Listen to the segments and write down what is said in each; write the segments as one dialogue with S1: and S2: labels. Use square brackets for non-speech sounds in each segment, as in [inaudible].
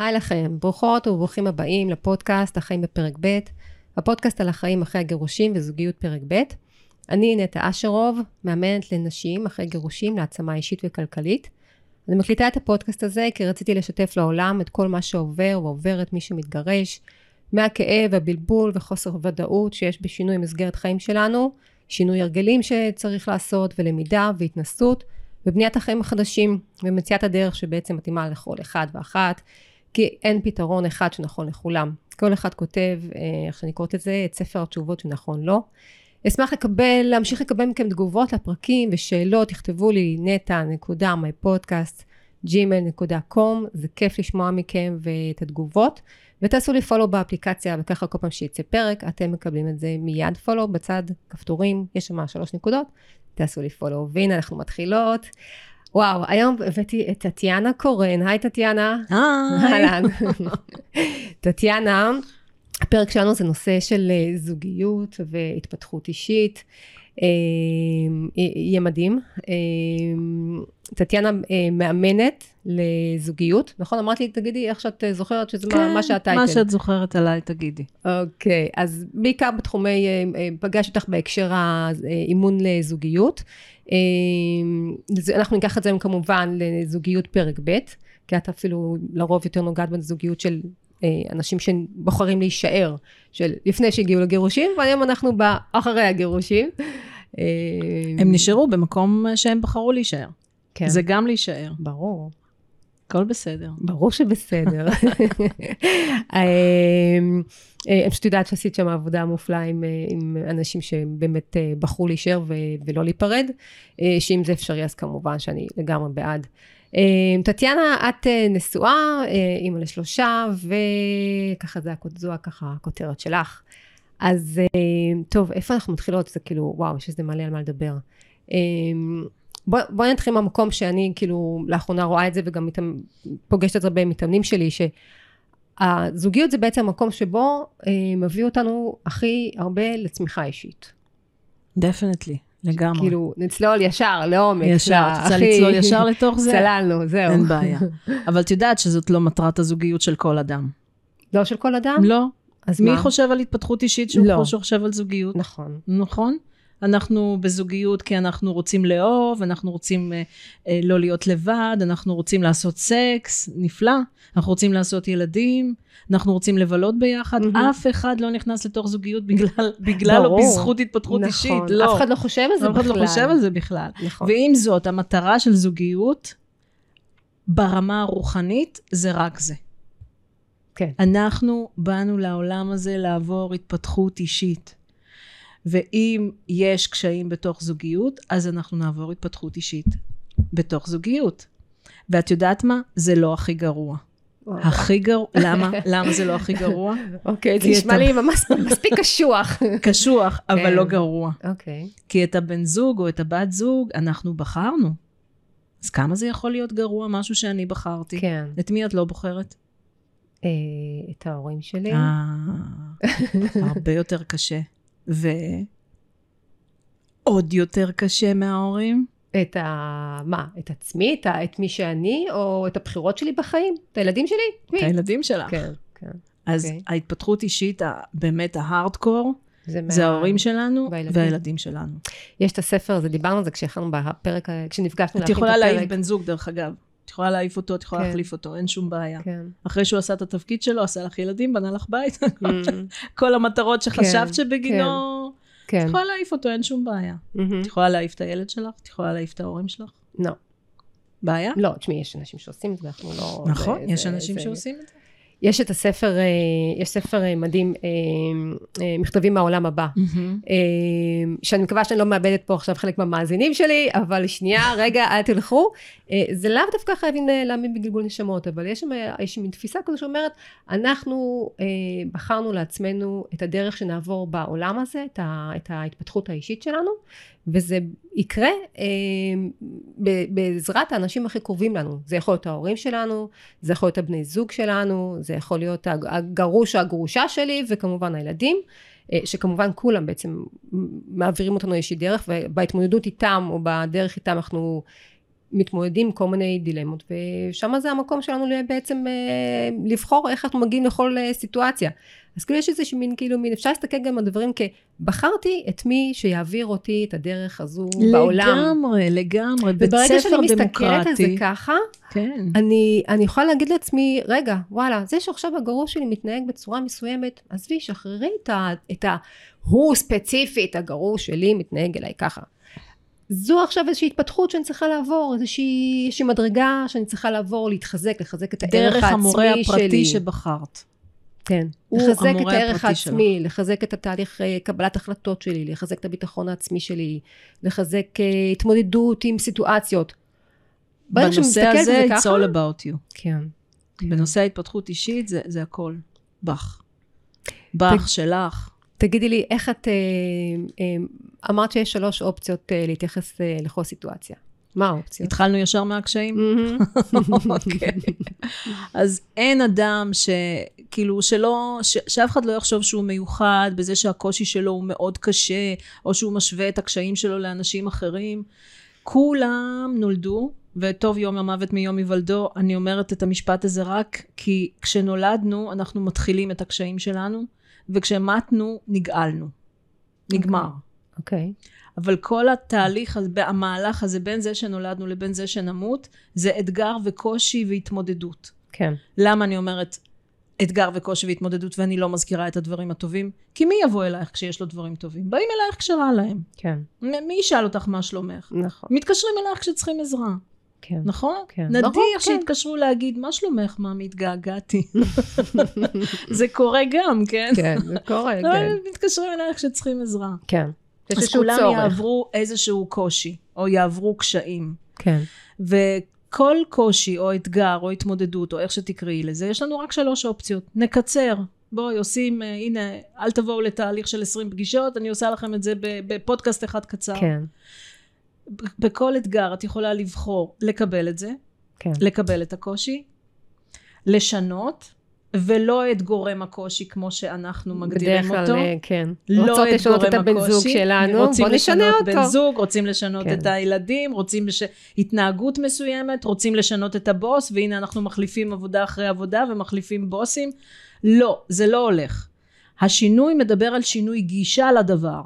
S1: היי לכם, ברוכות וברוכים הבאים לפודקאסט החיים בפרק ב', הפודקאסט על החיים אחרי הגירושים וזוגיות פרק ב'. אני נטע אשרוב, מאמנת לנשים אחרי גירושים להעצמה אישית וכלכלית. אני מקליטה את הפודקאסט הזה כי רציתי לשתף לעולם את כל מה שעובר ועוברת מי שמתגרש, מהכאב, הבלבול וחוסר ודאות שיש בשינוי מסגרת חיים שלנו, שינוי הרגלים שצריך לעשות ולמידה והתנסות, ובניית החיים החדשים ומציאת הדרך שבעצם מתאימה לכל אחד ואחת, כי אין פתרון אחד שנכון לכולם. כל אחד כותב, אה, איך שאני קוראת את זה, את ספר התשובות שנכון לו. אשמח לקבל, להמשיך לקבל מכם תגובות לפרקים ושאלות, תכתבו לי נטע נקודה פודקאסט gmail.com, זה כיף לשמוע מכם ואת התגובות. ותעשו לי פולו באפליקציה, וככה כל פעם שיצא פרק, אתם מקבלים את זה מיד פולו בצד, כפתורים, יש שם שלוש נקודות, תעשו לי פולו. והנה אנחנו מתחילות. וואו, היום הבאתי את טטיאנה קורן. היי טטיאנה.
S2: היי.
S1: אהלן. טטיאנה, הפרק שלנו זה נושא של אה, זוגיות והתפתחות אישית. אה, יהיה מדהים. אה, טטיאנה מאמנת לזוגיות, נכון? אמרת לי, תגידי איך שאת זוכרת שזה
S2: כן,
S1: מה שהטייטל.
S2: מה שאת זוכרת עליי, תגידי.
S1: אוקיי, אז בעיקר בתחומי, פגש אותך בהקשר האימון לזוגיות. אנחנו ניקח את זה כמובן לזוגיות פרק ב', כי את אפילו לרוב יותר נוגעת בזוגיות של אנשים שבוחרים להישאר, של לפני שהגיעו לגירושים, והיום אנחנו באחרי הגירושים.
S2: הם נשארו במקום שהם בחרו להישאר.
S1: כן.
S2: זה גם להישאר.
S1: ברור.
S2: הכל בסדר.
S1: ברור שבסדר. [laughs] אני פשוט יודעת שעשית שם עבודה מופלאה עם, עם אנשים שבאמת בחרו להישאר ו, ולא להיפרד, שאם זה אפשרי אז כמובן שאני לגמרי בעד. טטיאנה, את נשואה, אימא לשלושה, וככה זה, זו ככה הכותרת שלך. אז טוב, איפה אנחנו מתחילות? זה כאילו, וואו, יש איזה מלא על מה לדבר. בואי בוא נתחיל מהמקום שאני כאילו לאחרונה רואה את זה וגם מתאמ... פוגשת את זה במתאמנים שלי, שהזוגיות זה בעצם המקום שבו אה, מביא אותנו הכי הרבה לצמיחה אישית.
S2: דפנטלי, לגמרי.
S1: כאילו, נצלול ישר, לעומק.
S2: ישר, את רוצה לצלול ישר לתוך זה?
S1: צללנו, זהו.
S2: אין בעיה. אבל את יודעת שזאת לא מטרת הזוגיות של כל אדם.
S1: לא של כל אדם?
S2: לא.
S1: אז
S2: מי
S1: מה?
S2: חושב על התפתחות אישית שהוא
S1: לא.
S2: חושב על זוגיות?
S1: נכון.
S2: נכון? אנחנו בזוגיות כי אנחנו רוצים לאהוב, אנחנו רוצים אה, אה, לא להיות לבד, אנחנו רוצים לעשות סקס, נפלא, אנחנו רוצים לעשות ילדים, אנחנו רוצים לבלות ביחד,
S1: מהמם.
S2: אף אחד לא נכנס לתוך זוגיות בגלל, [laughs] בגלל או
S1: ברור.
S2: בזכות התפתחות
S1: נכון.
S2: אישית, לא.
S1: אף אחד לא חושב על זה
S2: אף
S1: בכלל.
S2: אחד לא חושב על זה בכלל.
S1: נכון.
S2: ועם זאת, המטרה של זוגיות ברמה הרוחנית זה רק זה.
S1: כן.
S2: אנחנו באנו לעולם הזה לעבור התפתחות אישית. ואם יש קשיים בתוך זוגיות, אז אנחנו נעבור התפתחות אישית בתוך זוגיות. ואת יודעת מה? זה לא הכי גרוע. הכי גרוע, [laughs] למה? למה זה לא הכי גרוע?
S1: אוקיי, זה נשמע לי ממש מספיק קשוח.
S2: קשוח, אבל
S1: כן.
S2: לא גרוע.
S1: אוקיי.
S2: כי את הבן זוג או את הבת זוג, אנחנו בחרנו. אז כמה זה יכול להיות גרוע, משהו שאני בחרתי?
S1: כן.
S2: את מי את לא בוחרת?
S1: אה, את ההורים שלי.
S2: אה, [laughs] הרבה יותר קשה. ועוד יותר קשה מההורים?
S1: את ה... מה? את עצמי? את, ה... את מי שאני? או את הבחירות שלי בחיים? את הילדים שלי? את מי?
S2: את הילדים שלך.
S1: כן, כן.
S2: אז
S1: אוקיי.
S2: ההתפתחות אישית, באמת ההארדקור,
S1: זה,
S2: זה
S1: מה-
S2: ההורים שלנו
S1: והילדים.
S2: והילדים שלנו.
S1: יש את הספר הזה, דיברנו על זה כשהכנו בפרק, כשנפגשנו
S2: את
S1: להכין
S2: יכולה
S1: את
S2: להעיף
S1: הפרק.
S2: בן זוג, דרך אגב. את יכולה להעיף אותו, את יכולה
S1: כן.
S2: להחליף אותו, אין שום בעיה.
S1: כן.
S2: אחרי שהוא עשה את התפקיד שלו, עשה לך ילדים, בנה לך בית, [laughs]
S1: Mm,
S2: כל המטרות שחשבת
S1: כן,
S2: שבגינו... את
S1: כן.
S2: יכולה להעיף אותו, אין שום בעיה.
S1: מהמם.
S2: את יכולה להעיף את הילד שלך, את יכולה להעיף את ההורים שלך.
S1: לא.
S2: בעיה?
S1: לא, תשמעי, יש אנשים שעושים את זה, אנחנו לא...
S2: נכון,
S1: זה-
S2: יש
S1: זה-
S2: אנשים
S1: זה-
S2: שעושים את זה.
S1: יש את הספר, אה, יש ספר אה, מדהים, אה, מכתבים מהעולם הבא. אה, שאני מקווה שאני לא מאבדת פה עכשיו חלק מהמאזינים שלי, אבל שנייה, רגע, אל תלכו. זה לאו דווקא חייבים להאמין בגלגול נשמות, אבל יש שם מין תפיסה כזו שאומרת, אנחנו בחרנו לעצמנו את הדרך שנעבור בעולם הזה, את ההתפתחות האישית שלנו, וזה יקרה אה, ב- בעזרת האנשים הכי קרובים לנו. זה יכול להיות ההורים שלנו, זה יכול להיות הבני זוג שלנו, זה יכול להיות הג- הגרוש או הגרושה שלי, וכמובן הילדים. אה, שכמובן כולם בעצם מעבירים אותנו איזושהי דרך, ובהתמודדות איתם או בדרך איתם אנחנו מתמודדים עם כל מיני דילמות, ושם זה המקום שלנו בעצם אה, לבחור איך אנחנו מגיעים לכל אה, סיטואציה. אז כאילו יש איזושהי מין, כאילו מין, אפשר להסתכל גם על דברים כבחרתי את מי שיעביר אותי את הדרך הזו
S2: לגמרי,
S1: בעולם.
S2: לגמרי, לגמרי. בית
S1: וברגע
S2: ספר
S1: שאני מסתכלת על זה
S2: דמוקרטי.
S1: ככה,
S2: כן.
S1: אני, אני יכולה להגיד לעצמי, רגע, וואלה, זה שעכשיו הגרוש שלי מתנהג בצורה מסוימת, עזבי, שחררי את ה... את ה הוא ספציפית, הגרוש שלי מתנהג אליי ככה. זו עכשיו איזושהי התפתחות שאני צריכה לעבור, איזושהי, איזושהי מדרגה שאני צריכה לעבור, להתחזק, לחזק את הערך
S2: דרך
S1: העצמי
S2: המורה הפרטי
S1: שלי.
S2: שבחרת.
S1: כן. לחזק את הערך העצמי, לחזק את התהליך אה, קבלת החלטות שלי, לחזק את הביטחון העצמי שלי, לחזק אה, התמודדות עם סיטואציות.
S2: בנושא הזה,
S1: זה
S2: it's
S1: ככה,
S2: all about you.
S1: כן.
S2: בנושא ההתפתחות אישית, זה, זה הכל. בך. בך, שלך.
S1: תגידי לי, איך את... אה, אה, אמרת שיש שלוש אופציות אה, להתייחס לכל סיטואציה. מה האופציות?
S2: התחלנו ישר מהקשיים? [laughs] אוקיי. אז אין אדם שכאילו שלא, ש, שאף אחד לא יחשוב שהוא מיוחד בזה שהקושי שלו הוא מאוד קשה, או שהוא משווה את הקשיים שלו לאנשים אחרים. כולם נולדו, וטוב יום המוות מיום היוולדו, אני אומרת את המשפט הזה רק כי כשנולדנו אנחנו מתחילים את הקשיים שלנו, וכשמתנו נגאלנו. נגמר.
S1: אוקיי.
S2: אבל כל התהליך, המהלך הזה בין זה שנולדנו לבין זה שנמות, זה אתגר וקושי והתמודדות.
S1: כן.
S2: למה אני אומרת אתגר וקושי והתמודדות ואני לא מזכירה את הדברים הטובים? כי מי יבוא אלייך כשיש לו דברים טובים? באים אלייך כשרע להם.
S1: כן.
S2: מ- מי ישאל אותך מה שלומך?
S1: נכון.
S2: מתקשרים אלייך כשצריכים עזרה,
S1: כן.
S2: נכון?
S1: כן.
S2: נדיר
S1: נכון, כן.
S2: שיתקשרו להגיד, מה שלומך, מאמי, התגעגעתי. [laughs] זה קורה גם, כן?
S1: כן, זה קורה,
S2: אבל
S1: כן.
S2: מתקשרים אלייך כשצריכים עזרה.
S1: כן.
S2: אז כולם
S1: צורך.
S2: יעברו איזשהו קושי, או יעברו קשיים.
S1: כן.
S2: וכל קושי, או אתגר, או התמודדות, או איך שתקראי לזה, יש לנו רק שלוש אופציות. נקצר. בואי, עושים, אה, הנה, אל תבואו לתהליך של 20 פגישות, אני עושה לכם את זה בפודקאסט אחד קצר.
S1: כן.
S2: בכל אתגר את יכולה לבחור לקבל את זה,
S1: כן.
S2: לקבל את הקושי, לשנות, ולא את גורם הקושי כמו שאנחנו מגדירים
S1: בדרך
S2: אותו.
S1: כלל, אה, כן.
S2: לא
S1: רוצות לשנות את הבן זוג שלנו,
S2: רוצים
S1: בוא נשנה
S2: לשנות
S1: אותו.
S2: בן זוג, רוצים לשנות
S1: כן.
S2: את הילדים, רוצים לש... התנהגות מסוימת, רוצים לשנות את הבוס, והנה אנחנו מחליפים עבודה אחרי עבודה ומחליפים בוסים. לא, זה לא הולך. השינוי מדבר על שינוי גישה לדבר.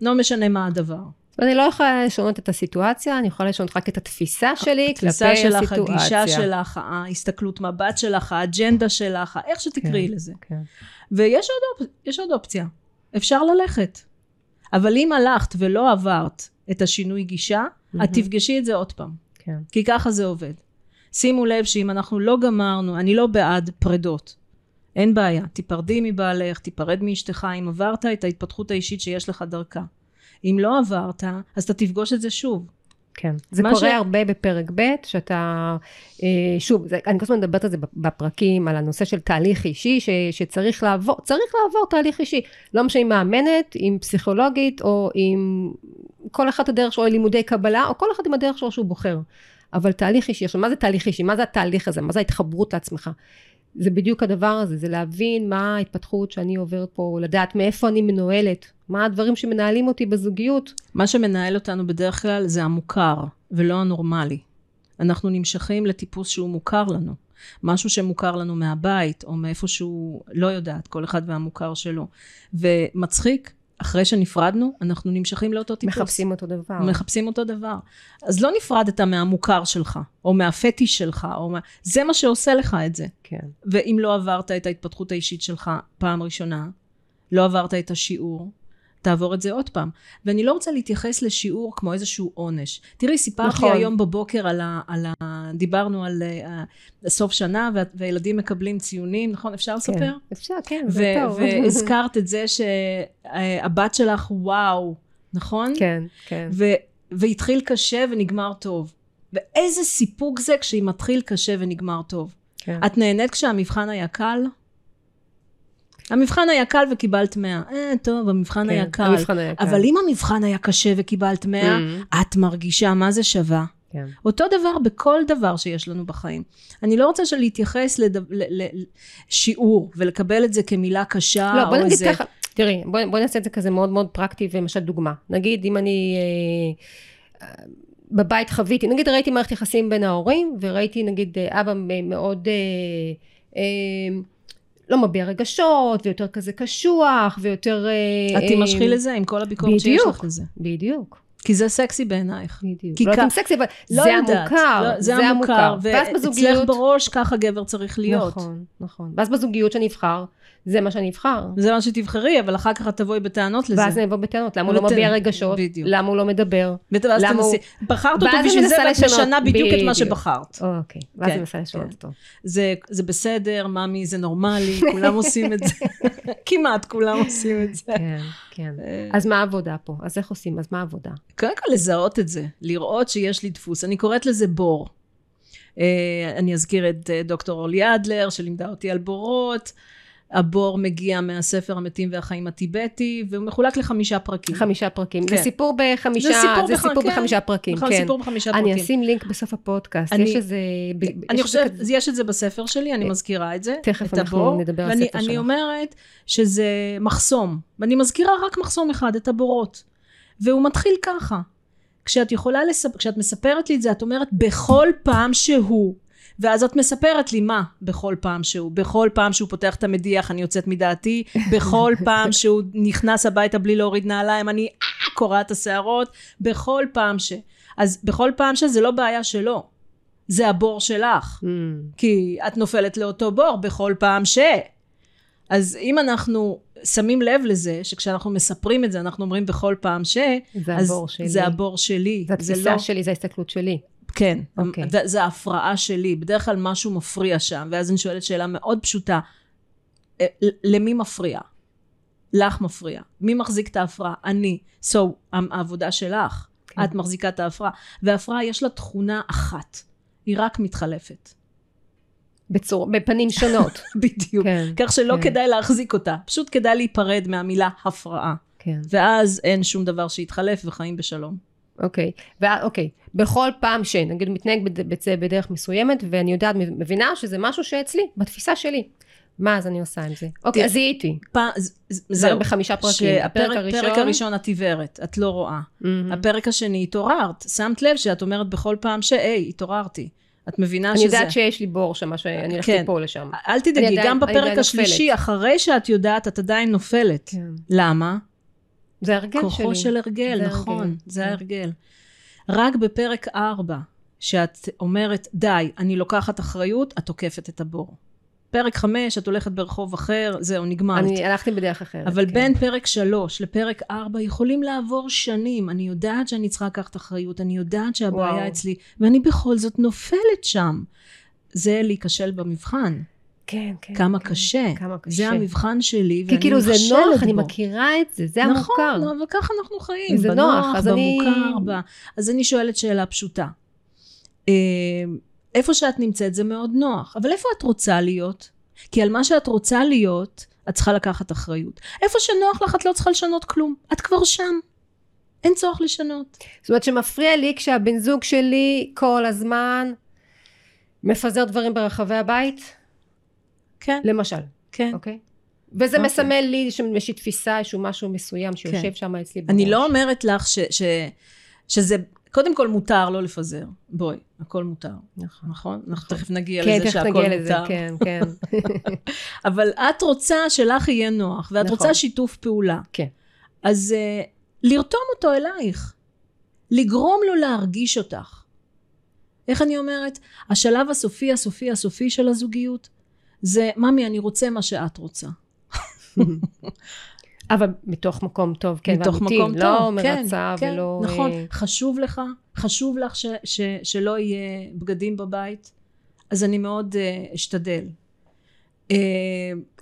S2: לא משנה מה הדבר.
S1: אני לא יכולה לשנות את הסיטואציה, אני יכולה לשנות רק את התפיסה שלי כלפי
S2: התפיסה שלך,
S1: הסיטואציה.
S2: הגישה שלך, ההסתכלות מבט שלך, האג'נדה שלך, איך שתקראי
S1: כן.
S2: לזה.
S1: כן.
S2: ויש עוד, אופ... עוד אופציה, אפשר ללכת. אבל אם הלכת ולא עברת את השינוי גישה,
S1: מהמם.
S2: את תפגשי את זה עוד פעם.
S1: כן.
S2: כי ככה זה עובד. שימו לב שאם אנחנו לא גמרנו, אני לא בעד פרדות. אין בעיה, תיפרדי מבעלך, תיפרד מאשתך, אם עברת את ההתפתחות האישית שיש לך דרכה. אם לא עברת, אז אתה תפגוש את זה שוב.
S1: כן. זה קורה
S2: ש-
S1: הרבה בפרק ב', שאתה, אה, שוב, זה, אני כל הזמן מדברת על זה בפרקים, על הנושא של תהליך אישי, ש, שצריך לעבור, צריך לעבור תהליך אישי. לא משנה אם מאמנת, אם פסיכולוגית, או עם כל אחד הדרך שלו לימודי קבלה, או כל אחד עם הדרך שלו שהוא בוחר. אבל תהליך אישי, עכשיו מה זה תהליך אישי? מה זה התהליך הזה? מה זה ההתחברות לעצמך? זה בדיוק הדבר הזה, זה להבין מה ההתפתחות שאני עוברת פה, לדעת מאיפה אני מנוהלת, מה הדברים שמנהלים אותי בזוגיות.
S2: מה שמנהל אותנו בדרך כלל זה המוכר, ולא הנורמלי. אנחנו נמשכים לטיפוס שהוא מוכר לנו. משהו שמוכר לנו מהבית, או מאיפה שהוא, לא יודעת, כל אחד והמוכר שלו. ומצחיק, אחרי שנפרדנו, אנחנו נמשכים לאותו טיפוס.
S1: מחפשים אותו דבר.
S2: מחפשים אותו דבר. אז לא נפרדת מהמוכר שלך, או מהפטיש שלך, או מה... זה מה שעושה לך את זה.
S1: כן.
S2: ואם לא עברת את ההתפתחות האישית שלך פעם ראשונה, לא עברת את השיעור, תעבור את זה עוד פעם. ואני לא רוצה להתייחס לשיעור כמו איזשהו עונש. תראי, סיפרתי
S1: נכון.
S2: היום בבוקר על ה... על ה דיברנו על uh, סוף שנה, וה, והילדים מקבלים ציונים, נכון? אפשר לספר?
S1: כן. אפשר, כן, זה טוב.
S2: והזכרת את זה שהבת שלך, וואו, נכון?
S1: כן, כן.
S2: והתחיל קשה ונגמר טוב. ואיזה סיפוק זה כשהיא מתחיל קשה ונגמר טוב.
S1: כן.
S2: את נהנית כשהמבחן היה קל? המבחן היה קל וקיבלת 100. אה, טוב, המבחן היה
S1: כן,
S2: קל.
S1: המבחן היה קל.
S2: אבל אם המבחן היה קשה וקיבלת 100,
S1: Mm.
S2: את מרגישה מה זה שווה.
S1: כן.
S2: אותו דבר בכל דבר שיש לנו בחיים. אני לא רוצה להתייחס לשיעור ולקבל את זה כמילה קשה
S1: לא, בוא נגיד
S2: איזה...
S1: ככה, תראי, בוא, בוא נעשה את זה כזה מאוד מאוד פרקטי ומשל דוגמה. נגיד, אם אני... אה, בבית חוויתי, נגיד ראיתי מערכת יחסים בין ההורים, וראיתי נגיד אה, אבא מאוד אה, אה, לא מביע רגשות, ויותר כזה קשוח, ויותר...
S2: אה, את תימשכי אה, לזה עם כל הביקורת שיש לך לזה.
S1: בדיוק.
S2: כי זה סקסי בעינייך.
S1: בדיוק. לא יודעת אם סקסי, אבל לא זה המוכר. לא, זה, זה המוכר.
S2: ואז בזוגיות... ואצלך בראש ככה גבר צריך להיות.
S1: נכון, נכון. ואז בזוגיות שאני אבחר, זה מה שאני אבחר.
S2: זה מה שתבחרי, אבל אחר כך את תבואי בטענות לזה.
S1: ואז אני אבוא בטענות, למה הוא לא מביע רגשות? בדיוק. למה הוא לא מדבר?
S2: ואז תנסי, בחרת אותו בשביל זה, ואת משנה בדיוק את מה שבחרת.
S1: אוקיי, ואז אני כן, מנסה לשנות כן. אותו.
S2: זה בסדר, ממי, זה נורמלי, כולם עושים את זה. [laughs] כמעט כולם עושים את זה.
S1: כן, כן. אה. אז מה העבודה פה? אז איך עושים? אז מה העבודה?
S2: קודם כל לזהות את זה, לראות שיש לי דפוס. אני קוראת לזה בור. אה, אני אזכיר את אה, דוקטור אורלי אדלר, שלימדה אותי על בורות. הבור מגיע מהספר המתים והחיים הטיבטי, והוא מחולק לחמישה פרקים.
S1: חמישה פרקים. כן. זה סיפור בחמישה, זה סיפור, זה בח... סיפור כן. בחמישה פרקים, כן.
S2: סיפור בחמישה פרקים.
S1: אני אשים לינק בסוף הפודקאסט, אני, יש איזה...
S2: אני חושבת, כזה... יש את זה בספר שלי, אני מזכירה את זה.
S1: תכף אנחנו הבור, נדבר על הספר שלך.
S2: ואני אומרת שזה מחסום, ואני מזכירה רק מחסום אחד, את הבורות. והוא מתחיל ככה. כשאת יכולה לספר, כשאת מספרת לי את זה, את אומרת, בכל פעם שהוא ואז את מספרת לי מה בכל פעם שהוא, בכל פעם שהוא פותח את המדיח אני יוצאת מדעתי, בכל [laughs] פעם שהוא נכנס הביתה בלי להוריד נעליים אני קורעת את השערות, בכל פעם ש... אז בכל פעם שזה לא בעיה שלו, זה הבור שלך, mm. כי את נופלת לאותו בור בכל פעם ש... אז אם אנחנו שמים לב לזה, שכשאנחנו מספרים את זה, אנחנו אומרים בכל פעם ש...
S1: זה הבור שלי.
S2: זה הבור שלי.
S1: זה התפיסה לא... שלי, זה ההסתכלות שלי.
S2: כן, okay. אוקיי. זה ההפרעה שלי, בדרך כלל משהו מפריע שם, ואז אני שואלת שאלה מאוד פשוטה, אה, למי מפריע? לך מפריע. מי מחזיק את ההפרעה? אני. So, העבודה שלך. כן. את מחזיקה את ההפרעה. וההפרעה יש לה תכונה אחת, היא רק מתחלפת.
S1: בצור... בפנים שונות. [laughs]
S2: בדיוק. כן, כך שלא כן. כדאי להחזיק אותה, פשוט כדאי להיפרד מהמילה הפרעה. כן. ואז אין שום דבר שיתחלף וחיים בשלום.
S1: אוקיי, okay. אוקיי, okay. בכל פעם שנגיד מתנהג בדרך מסוימת ואני יודעת, מבינה שזה משהו שאצלי, בתפיסה שלי. מה אז אני עושה עם זה? אוקיי, אז זיהיתי. זהו. בחמישה פרקים.
S2: הפרק הראשון... הפרק הראשון את עיוורת, את לא רואה. הפרק השני התעוררת, שמת לב שאת אומרת בכל פעם ש, היי, התעוררתי. את מבינה
S1: שזה... אני יודעת שיש לי בור שם, שאני הולכת כן. לשם.
S2: אל תדאגי, גם בפרק השלישי, אחרי שאת יודעת, את עדיין נופלת. כן. למה?
S1: זה הרגל שלי.
S2: כוחו של הרגל, נכון. זה כן. ההרגל. רק בפרק 4, שאת אומרת, די, אני לוקחת אחריות, את תוקפת את הבור. פרק 5, את הולכת ברחוב אחר, זהו, נגמרת.
S1: אני הלכתי בדרך אחרת.
S2: אבל כן. בין פרק 3 לפרק 4 יכולים לעבור שנים. אני יודעת שאני צריכה לקחת אחריות, אני יודעת שהבעיה וואו. אצלי, ואני בכל זאת נופלת שם. זה להיכשל במבחן.
S1: כן, כן.
S2: כמה כן, קשה.
S1: כמה קשה.
S2: זה המבחן שלי,
S1: כי כאילו זה נוח, בו. אני מכירה את זה, זה
S2: נכון,
S1: המוכר.
S2: נכון, אבל ככה אנחנו חיים.
S1: זה בנוח, נוח, אז
S2: במוכר, אני... ב... אז אני שואלת שאלה פשוטה. אה, איפה שאת נמצאת זה מאוד נוח, אבל איפה את רוצה להיות? כי על מה שאת רוצה להיות, את צריכה לקחת אחריות. איפה שנוח לך את לא צריכה לשנות כלום, את כבר שם. אין צורך לשנות.
S1: זאת אומרת שמפריע לי כשהבן זוג שלי כל הזמן מפזר דברים ברחבי הבית?
S2: כן.
S1: למשל.
S2: כן.
S1: אוקיי? וזה אוקיי. מסמל לי איזושהי תפיסה, איזשהו משהו מסוים שיושב כן. שם אצלי בראש.
S2: אני לא אומרת לך ש, ש, שזה, קודם כל מותר לא לפזר. בואי, הכל מותר. נכון. נכון? אנחנו תכף נגיע
S1: כן,
S2: לזה שהכל מותר. כן, תכף נגיע
S1: לזה, כן, כן. [laughs]
S2: אבל את רוצה שלך יהיה נוח, ואת נכון. רוצה שיתוף פעולה.
S1: כן.
S2: אז uh, לרתום אותו אלייך. לגרום לו להרגיש אותך. איך אני אומרת? השלב הסופי, הסופי, הסופי של הזוגיות, זה, ממי, אני רוצה מה שאת רוצה. [laughs]
S1: אבל מתוך מקום טוב, כן,
S2: מתוך
S1: ואמיתי,
S2: מקום
S1: לא
S2: טוב,
S1: מרצה
S2: כן,
S1: ולא...
S2: כן, נכון, אה... חשוב לך, חשוב לך ש, ש, שלא יהיה בגדים בבית, אז אני מאוד uh, אשתדל.
S1: Uh,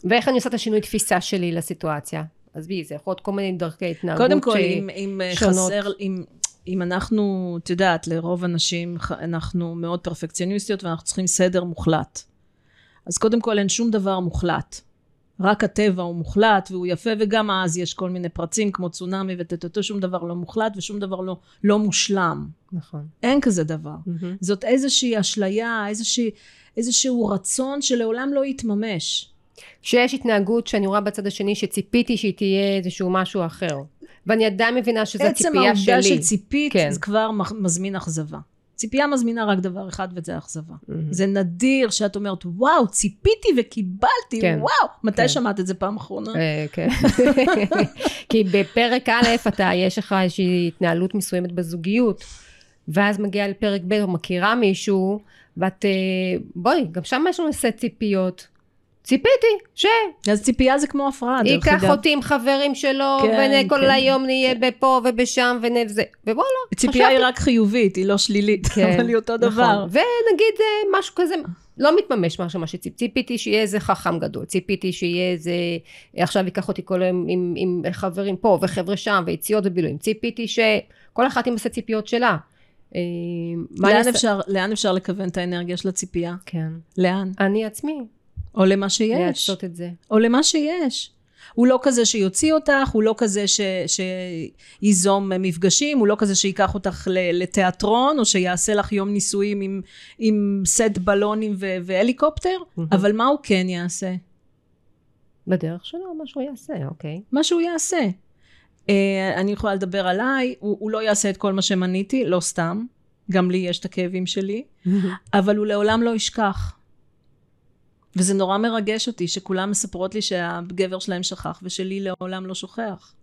S1: ואיך אני עושה את השינוי תפיסה שלי לסיטואציה? עזבי, זה יכול להיות כל מיני דרכי התנהגות
S2: שונות. קודם כל, אם, אם חסר, אם, אם אנחנו, את יודעת, לרוב הנשים, אנחנו מאוד פרפקציוניסטיות ואנחנו צריכים סדר מוחלט. אז קודם כל אין שום דבר מוחלט. רק הטבע הוא מוחלט והוא יפה וגם אז יש כל מיני פרצים כמו צונאמי וטטטו שום דבר לא מוחלט ושום דבר לא, לא מושלם.
S1: נכון.
S2: אין כזה דבר. Mm-hmm. זאת איזושהי אשליה, איזושהי, איזשהו רצון שלעולם לא יתממש.
S1: שיש התנהגות שאני רואה בצד השני שציפיתי שהיא תהיה איזשהו משהו אחר. ואני עדיין מבינה שזו ציפייה שלי.
S2: עצם העובדה שציפית,
S1: כן.
S2: זה כבר מזמין אכזבה. ציפייה מזמינה רק דבר אחד וזה אכזבה.
S1: Mhm.
S2: זה נדיר שאת אומרת, וואו, ציפיתי וקיבלתי,
S1: כן.
S2: וואו. מתי
S1: כן.
S2: שמעת את זה פעם אחרונה?
S1: אה, כן. [laughs] כי בפרק א', אתה, יש לך איזושהי התנהלות מסוימת בזוגיות, ואז מגיעה לפרק ב', או מכירה מישהו, ואת, אה, בואי, גם שם יש לנו סט ציפיות. ציפיתי שייקח
S2: אז ציפייה זה כמו הפרעה, דרך אגב.
S1: אותי עם חברים שלו,
S2: כן,
S1: וכל
S2: כן,
S1: היום נהיה בפה ובשם וזה, ווואלה.
S2: ציפייה היא רק חיובית, היא לא שלילית,
S1: כן,
S2: אבל היא אותו
S1: נכון.
S2: דבר.
S1: ונגיד אה, משהו כזה, לא מתממש משהו מה שציפיתי, ציפיתי שיהיה איזה חכם גדול, ציפיתי שיהיה איזה, עכשיו ייקח אותי כל היום עם, עם חברים פה וחבר'ה שם ויציאות ובילויים, ציפיתי שכל אחת עם הסט ציפיות שלה. אה,
S2: לאן אפשר, לאן אפשר לכוון את האנרגיה של הציפייה?
S1: כן.
S2: לאן?
S1: אני עצמי,
S2: או למה שיש.
S1: לעשות את זה.
S2: או למה שיש. הוא לא כזה שיוציא אותך, הוא לא כזה ש, שייזום מפגשים, הוא לא כזה שייקח אותך לתיאטרון, או שיעשה לך יום נישואים עם, עם סט בלונים ו- והליקופטר,
S1: מהמם.
S2: אבל מה הוא כן יעשה?
S1: בדרך שלו, מה שהוא יעשה, אוקיי.
S2: מה שהוא יעשה. אה, אני יכולה לדבר עליי, הוא, הוא לא יעשה את כל מה שמניתי, לא סתם, גם לי יש את הכאבים שלי, אבל הוא לעולם לא ישכח. וזה נורא מרגש אותי שכולם מספרות לי שהגבר שלהם שכח ושלי לעולם לא שוכח.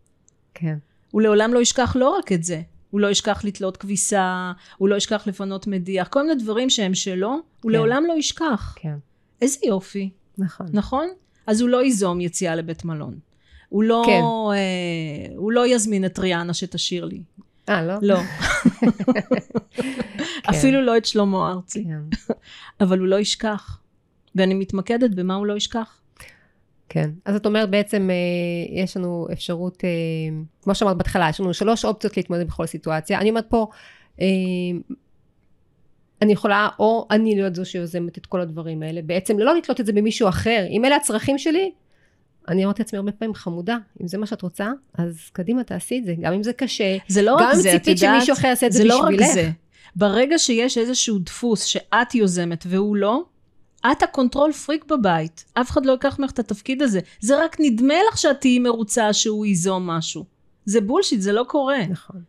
S1: כן.
S2: הוא לעולם לא ישכח לא רק את זה, הוא לא ישכח לתלות כביסה, הוא לא ישכח לפנות מדיח, כל מיני דברים שהם שלו, הוא
S1: כן.
S2: לעולם לא ישכח.
S1: כן,
S2: איזה יופי,
S1: נכון.
S2: נכון? אז הוא לא ייזום יציאה לבית מלון. הוא לא,
S1: כן.
S2: אה, הוא לא יזמין את ריאנה שתשיר לי.
S1: אה, לא?
S2: לא. [laughs] [laughs] אפילו לא את שלמה ארצי.
S1: כן. [laughs]
S2: אבל הוא לא ישכח. ואני מתמקדת במה הוא לא ישכח.
S1: כן. אז את אומרת בעצם, אה, יש לנו אפשרות, אה, כמו שאמרת בהתחלה, יש לנו שלוש אופציות להתמודד בכל סיטואציה. אני אומרת פה, אה, אני יכולה, או אני להיות זו שיוזמת את כל הדברים האלה, בעצם לא לתלות את זה במישהו אחר. אם אלה הצרכים שלי, אני אומרת לעצמי הרבה פעמים, חמודה, אם זה מה שאת רוצה, אז קדימה תעשי את זה, גם אם זה קשה,
S2: זה לא
S1: גם
S2: רק
S1: אם
S2: זה, את
S1: ציפית שמישהו אחר יעשה את זה
S2: זה לא רק
S1: בשבילך.
S2: זה. ברגע שיש איזשהו דפוס שאת יוזמת והוא לא, את ה control freak בבית. אף אחד לא ייקח ממך את התפקיד הזה. זה רק נדמה לך שאת תהיי מרוצה שהוא ייזום משהו. זה bullshit, זה לא קורה.
S1: נכון.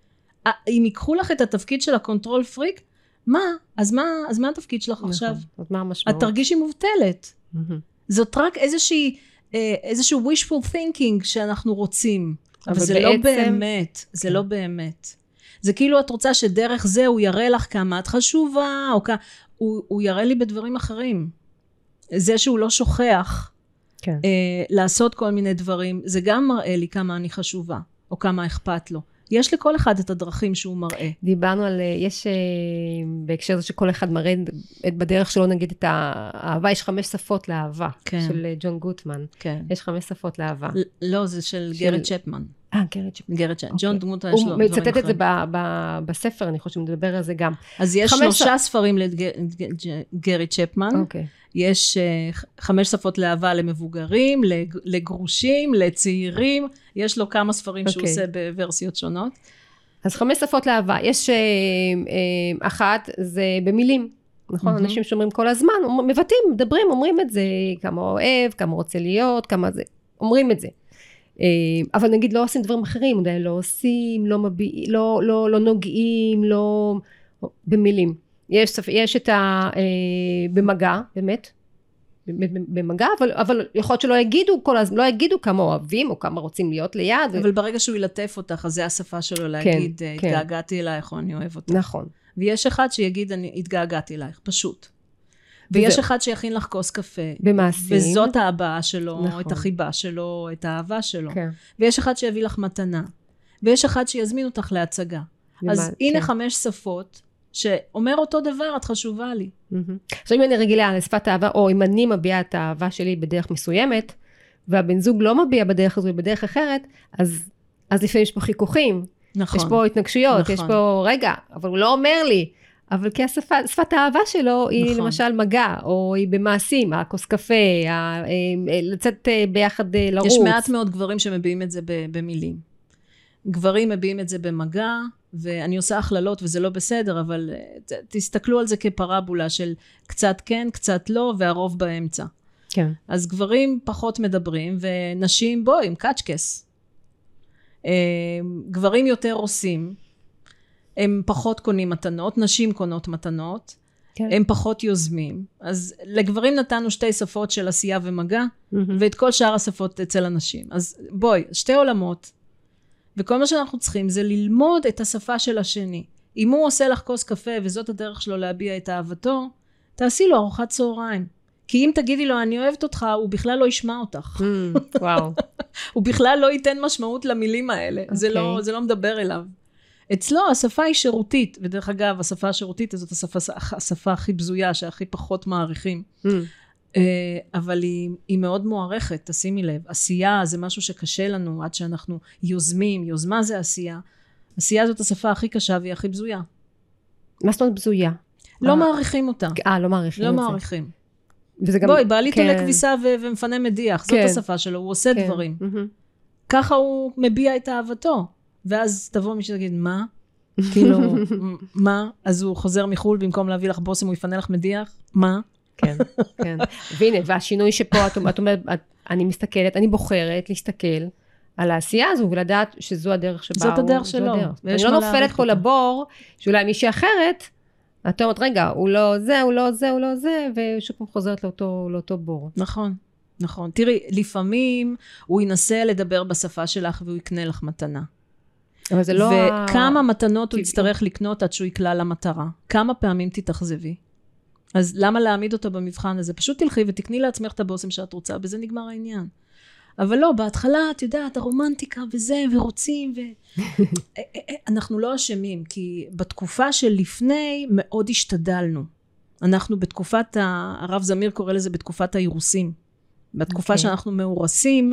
S2: אם ייקחו לך את התפקיד של ה control freak, מה? אז מה, אז מה התפקיד שלך עכשיו?
S1: נכון. אז מה המשמעות?
S2: את תרגישי מובטלת.
S1: מהמם.
S2: זאת רק איזושהי, אה, איזשהו wishful thinking שאנחנו רוצים. אבל,
S1: אבל
S2: זה לא
S1: בעצם-
S2: באמת, זה
S1: כן.
S2: לא באמת. זה כאילו את רוצה שדרך זה הוא יראה לך כמה את חשובה, או כ... הוא, הוא יראה לי בדברים אחרים. זה שהוא לא שוכח
S1: כן.
S2: אה, לעשות כל מיני דברים, זה גם מראה לי כמה אני חשובה, או כמה אכפת לו. יש לכל אחד את הדרכים שהוא מראה.
S1: דיברנו על, אה, יש אה, בהקשר הזה שכל אחד מראה בדרך שלו, נגיד את האהבה, יש חמש שפות לאהבה,
S2: כן.
S1: של אה, ג'ון גוטמן.
S2: כן.
S1: יש חמש שפות לאהבה.
S2: לא, זה של
S1: של-
S2: גרד צ'פמן.
S1: אה, גרד צ'פמן.
S2: גרד צ'פמן.
S1: אוקיי.
S2: ג'ון דמות יש לו
S1: הוא
S2: דברים
S1: מצטט את זה
S2: אחרים.
S1: ב- ב- בספר, אני חושבת מדבר על זה גם.
S2: אז יש שלושה ספרים לגרי צ'פמן.
S1: אוקיי.
S2: יש אה, חמש שפות לאהבה למבוגרים, לג- לגרושים, לצעירים. יש לו כמה ספרים שהוא
S1: אוקיי.
S2: עושה בוורסיות שונות.
S1: אז חמש שפות לאהבה. יש אה, אה, אחת, זה במילים. נכון?
S2: מהמם.
S1: אנשים שאומרים כל הזמן, מבטאים, מדברים, אומרים את זה, כמה אוהב, כמה רוצה להיות, כמה זה, אומרים את זה. אבל נגיד לא עושים דברים אחרים, לא עושים, לא מביעים, לא, לא, לא נוגעים, לא... במילים. יש, יש את ה... אה, במגע, באמת, במגע, אבל, אבל יכול להיות שלא יגידו כל הזמן, לא יגידו כמה אוהבים, או כמה רוצים להיות ליד. ו-
S2: אבל ברגע שהוא ילטף אותך, אז זה השפה שלו להגיד, אה,
S1: כן.
S2: התגעגעתי אלייך או אני אוהב אותך.
S1: נכון.
S2: ויש אחד שיגיד, אני התגעגעתי אלייך, פשוט. ויש
S1: וזה-
S2: אחד שיכין לך כוס קפה.
S1: במעשים.
S2: וזאת ההבעה שלו,
S1: נכון.
S2: את החיבה שלו, את האהבה שלו.
S1: כן.
S2: ויש אחד שיביא לך מתנה. ויש אחד שיזמין אותך להצגה. אז הנה
S1: כן.
S2: חמש שפות, שאומר אותו דבר, את חשובה לי.
S1: עכשיו אם אני רגילה לשפת אהבה, או אם אני מביעה את האהבה שלי בדרך מסוימת, והבן זוג לא מביע בדרך הזו, בדרך אחרת, אז, אז לפעמים יש פה חיכוכים,
S2: נכון.
S1: יש פה התנגשויות,
S2: נכון.
S1: יש פה, רגע, אבל הוא לא אומר לי. אבל כי השפה, שפת האהבה שלו היא
S2: נכון.
S1: למשל מגע, או היא במעשים, הכוס קפה, ה- אה, אה, לצאת אה, ביחד לרוץ.
S2: יש מעט מאוד גברים שמביעים את זה במילים. גברים מביעים את זה במגע, ואני עושה הכללות וזה לא בסדר, אבל אה, ת- תסתכלו על זה כפרבולה של קצת כן, קצת לא, והרוב באמצע.
S1: כן.
S2: אז גברים פחות מדברים, ונשים, בואי, עם קאצ'קס. אה, גברים יותר עושים, הם פחות קונים מתנות, נשים קונות מתנות,
S1: כן.
S2: הם פחות יוזמים. אז לגברים נתנו שתי שפות של עשייה ומגע,
S1: מהמם.
S2: ואת כל שאר השפות אצל הנשים. אז בואי, שתי עולמות, וכל מה שאנחנו צריכים זה ללמוד את השפה של השני. אם הוא עושה לך כוס קפה וזאת הדרך שלו להביע את אהבתו, תעשי לו ארוחת צהריים. כי אם תגידי לו אני אוהבת אותך, הוא בכלל לא ישמע אותך.
S1: מהמם, וואו. [laughs]
S2: הוא בכלל לא ייתן משמעות למילים האלה. זה,
S1: אוקיי.
S2: לא, זה לא מדבר אליו. אצלו השפה היא שירותית, ודרך אגב, השפה השירותית הזאת השפה, השפה הכי בזויה, שהכי פחות מעריכים.
S1: מהמם.
S2: אה, אבל היא, היא מאוד מוערכת, תשימי לב. עשייה זה משהו שקשה לנו עד שאנחנו יוזמים, יוזמה זה עשייה. עשייה זאת השפה הכי קשה והיא הכי בזויה.
S1: מה זאת אומרת בזויה?
S2: לא
S1: אה,
S2: מעריכים אותה.
S1: אה, לא מעריכים
S2: לא
S1: את זה.
S2: מעריכים.
S1: וזה גם...
S2: בואי, בעלי
S1: כן,
S2: תולה כביסה ו- ומפנה מדיח, זאת
S1: כן.
S2: השפה שלו, הוא עושה
S1: כן.
S2: דברים.
S1: מהמם.
S2: ככה הוא מביע את אהבתו. ואז תבוא מישהו ותגיד, מה? כאילו, "מ- מה? אז הוא חוזר מחו"ל, במקום להביא לך בושם, הוא יפנה לך מדיח? מה?
S1: כן, כן. והנה, והשינוי שפה, את, את אומרת, את, אני מסתכלת, אני בוחרת להסתכל על העשייה הזו ולדעת שזו הדרך שבה
S2: זאת
S1: הוא...
S2: הדרך
S1: זו
S2: שלו,
S1: הדרך.
S2: ויש
S1: אני לא נופלת פה. לבור, שאולי מישהי אחרת, את אומרת, רגע, הוא לא זה, הוא לא זה, הוא לא זה, ושוב פעם חוזרת לאותו, לאותו בור.
S2: נכון, נכון. תראי, לפעמים הוא ינסה לדבר בשפה שלך והוא יקנה לך מתנה.
S1: אבל זה לא... ה-
S2: וכמה מתנות הוא. יצטרך לקנות עד שהוא יקלע למטרה? כמה פעמים תתאכזבי? אז למה להעמיד אותו במבחן הזה? פשוט תלכי ותקני לעצמך את הבושם שאת רוצה, בזה נגמר העניין. אבל לא, בהתחלה, את יודעת, הרומנטיקה וזה, ורוצים, ו... [laughs] אה, אה, אנחנו לא אשמים, כי בתקופה שלפני מאוד השתדלנו. אנחנו בתקופת, ה... הרב זמיר קורא לזה בתקופת האירוסים. בתקופה
S1: אוקיי.
S2: שאנחנו מאורסים,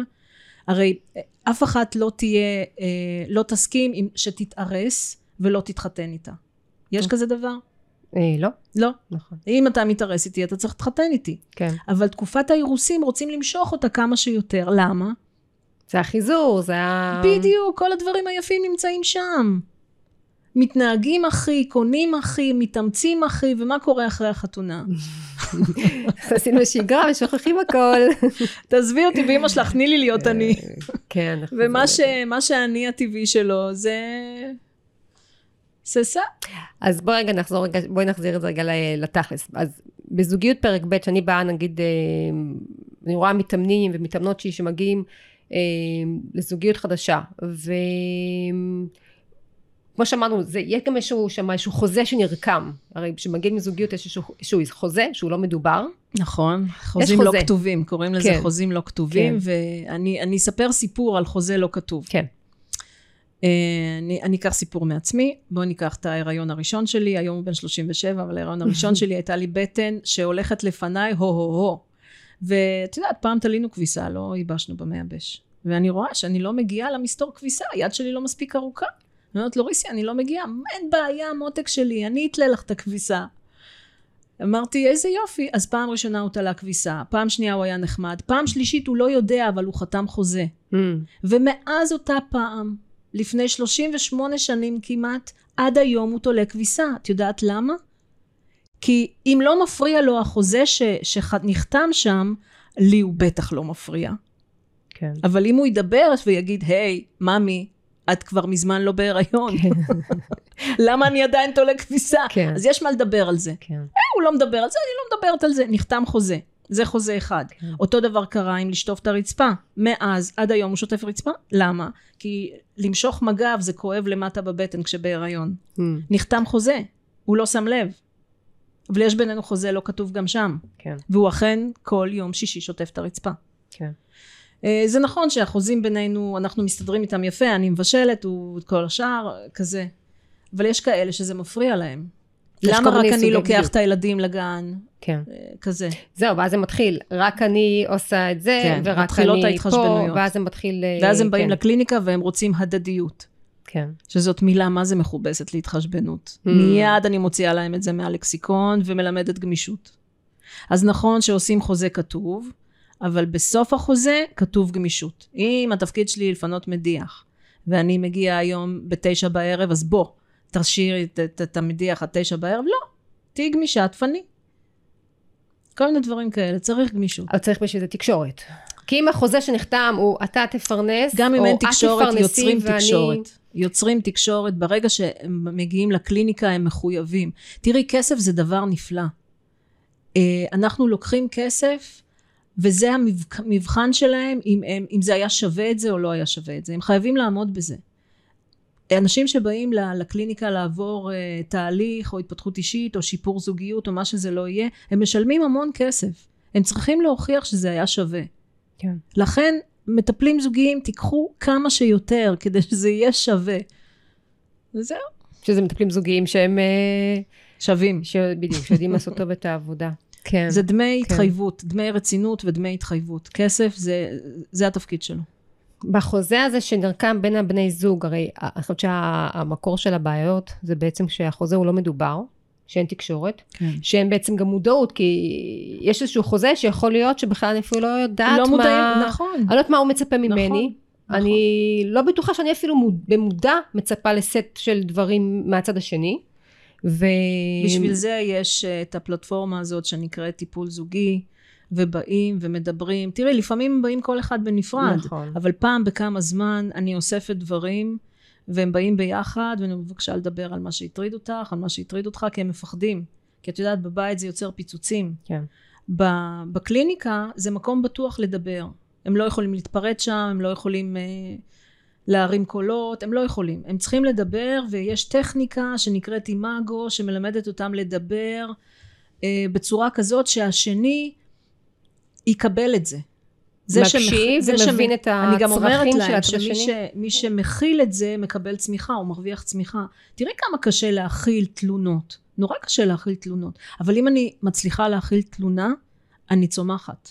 S2: הרי אה, אף אחת לא תהיה, אה, לא תסכים שתתארס ולא תתחתן איתה. יש
S1: אוקיי.
S2: כזה דבר?
S1: אה, לא,
S2: לא.
S1: נכון.
S2: אם אתה מתארס איתי, אתה צריך להתחתן איתי.
S1: כן.
S2: אבל תקופת האירוסים רוצים למשוך אותה כמה שיותר. למה?
S1: זה החיזור, זה ה...
S2: בדיוק, כל הדברים היפים נמצאים שם. מתנהגים אחי, קונים אחי, מתאמצים אחי, ומה קורה אחרי החתונה? [laughs]
S1: עשינו שגרה ושוכחים הכל. [laughs]
S2: תעזבי אותי ואמא שלך, תני לי להיות אני.
S1: כן.
S2: ומה שאני הטבעי שלו זה... ססה.
S1: אז בואי רגע נחזור רגע, בואי נחזיר את זה רגע לתכלס. אז בזוגיות פרק ב', שאני באה נגיד, אה, אני רואה מתאמנים ומתאמנות שלי שמגיעים אה, לזוגיות חדשה, וכמו שאמרנו, זה, יש גם איזשהו שם איזשהו חוזה שנרקם. הרי כשמגיעים לזוגיות יש איזשהו, איזשהו חוזה שהוא לא מדובר.
S2: נכון, חוזים לא
S1: חוזה.
S2: כתובים, קוראים לזה
S1: כן.
S2: חוזים לא כתובים,
S1: כן.
S2: ואני אני אספר סיפור על חוזה לא כתוב.
S1: כן.
S2: אה, אני, אני אקח סיפור מעצמי, בואו ניקח את ההיריון הראשון שלי, היום הוא בן 37, אבל ההיריון [laughs] הראשון שלי הייתה לי בטן שהולכת לפניי הו-הו-הו. ואת יודעת, פעם תלינו כביסה, לא ייבשנו במייבש. ואני רואה שאני לא מגיעה למסתור כביסה, היד שלי לא מספיק ארוכה. אני אומרת לו, ריסי, אני לא מגיעה, אין בעיה, מותק שלי, אני אתלה לך את הכביסה. אמרתי, איזה יופי. אז פעם ראשונה הוא תלה כביסה, פעם שנייה הוא היה נחמד, פעם שלישית הוא לא יודע, אבל הוא חתם חוזה.
S1: Mm,
S2: ומאז אותה פעם, לפני 38 שנים כמעט, עד היום הוא תולה כביסה. את יודעת למה? כי אם לא מפריע לו החוזה ש, שנחתם שם, לי הוא בטח לא מפריע.
S1: כן.
S2: אבל אם הוא ידבר ויגיד, היי, ממי, את כבר מזמן לא בהיריון. [laughs] למה אני עדיין תולה כביסה?
S1: כן.
S2: אז יש מה לדבר על זה.
S1: כן.
S2: הוא לא מדבר על זה, אני לא מדברת על זה. נחתם חוזה. זה חוזה אחד.
S1: כן.
S2: אותו דבר קרה עם לשטוף את הרצפה. מאז עד היום הוא שוטף רצפה. למה? כי למשוך מגב זה כואב למטה בבטן כשבהיריון.
S1: Mm,
S2: נחתם חוזה, הוא לא שם לב. אבל יש בינינו חוזה לא כתוב גם שם.
S1: כן.
S2: והוא אכן כל יום שישי שוטף את הרצפה.
S1: כן.
S2: אה, זה נכון שהחוזים בינינו, אנחנו מסתדרים איתם יפה, אני מבשלת, הוא את כל השאר, כזה. אבל יש כאלה שזה מפריע להם. למה רק אני לוקח
S1: בדיוק.
S2: את הילדים לגן?
S1: כן.
S2: אה, כזה.
S1: זהו, ואז זה מתחיל, רק אני עושה את זה,
S2: כן,
S1: ורק אני פה. ואז זה מתחיל... אה,
S2: ואז הם באים
S1: כן,
S2: לקליניקה והם רוצים הדדיות.
S1: כן.
S2: שזאת מילה, מה זה מכובסת להתחשבנות?
S1: Mm.
S2: מיד אני מוציאה להם את זה מהלקסיקון ומלמדת גמישות. אז נכון שעושים חוזה כתוב, אבל בסוף החוזה כתוב גמישות. אם התפקיד שלי לפנות מדיח, ואני מגיעה היום בתשע בערב, אז בוא, תשאירי את- המדיח עד תשע בערב, לא, תהיי גמישה, תפני. כל מיני דברים כאלה, צריך גמישות.
S1: אבל צריך בשביל זה תקשורת. כי אם החוזה שנחתם הוא אתה תפרנס,
S2: גם אם אין תקשורת, יוצרים
S1: ואני-
S2: תקשורת. יוצרים תקשורת, ברגע שהם מגיעים לקליניקה הם מחויבים. תראי, כסף זה דבר נפלא. אה, אנחנו לוקחים כסף, וזה המבח- המבחן שלהם, אם, הם, אם זה היה שווה את זה או לא היה שווה את זה. הם חייבים לעמוד בזה. אנשים שבאים לקליניקה לעבור אה, תהליך או התפתחות אישית או שיפור זוגיות או מה שזה לא יהיה, הם משלמים המון כסף. הם צריכים להוכיח שזה היה שווה.
S1: כן.
S2: לכן מטפלים זוגיים תיקחו כמה שיותר כדי שזה יהיה שווה. וזהו.
S1: שזה מטפלים זוגיים שהם, אה,
S2: שווים.
S1: ש- בדיוק, שיודעים לעשות טוב את העבודה. כן.
S2: זה דמי
S1: כן.
S2: התחייבות, דמי רצינות ודמי התחייבות. כסף זה, זה התפקיד שלו.
S1: בחוזה הזה שנרקם בין הבני זוג, הרי אני חושבת שהמקור של הבעיות זה בעצם שהחוזה הוא לא מדובר, שאין תקשורת,
S2: כן.
S1: שאין בעצם גם מודעות, כי יש איזשהו חוזה שיכול להיות שבכלל אני אפילו לא יודעת
S2: לא
S1: מה...
S2: מודעים, נכון.
S1: אני לא יודעת מה הוא מצפה ממני.
S2: נכון, נכון.
S1: אני לא בטוחה שאני אפילו מוד- במודע מצפה לסט של דברים מהצד השני. ו...
S2: בשביל זה יש אה, את הפלטפורמה הזאת שנקראת טיפול זוגי, ובאים ומדברים. תראי, לפעמים הם באים כל אחד בנפרד,
S1: נכון.
S2: אבל פעם בכמה זמן אני אוספת דברים, והם באים ביחד, ואני בבקשה לדבר על מה שהטריד אותך, על מה שהטריד אותך, כי הם מפחדים. כי את יודעת, בבית זה יוצר פיצוצים.
S1: כן.
S2: בקליניקה זה מקום בטוח לדבר. הם לא יכולים להתפרץ שם, הם לא יכולים אה, להרים קולות, הם לא יכולים. הם צריכים לדבר ויש טכניקה שנקראת אימאגו שמלמדת אותם לדבר אה, בצורה כזאת שהשני יקבל את זה. זה
S1: מקשיב
S2: זה
S1: ומבין את
S2: אני גם אומרת
S1: הצרכים של
S2: להם
S1: הצד
S2: שמי
S1: השני.
S2: ש, מי שמכיל את זה מקבל צמיחה, הוא מרוויח צמיחה. תראי כמה קשה להכיל תלונות. נורא קשה להכיל תלונות. אבל אם אני מצליחה להכיל תלונה, אני צומחת.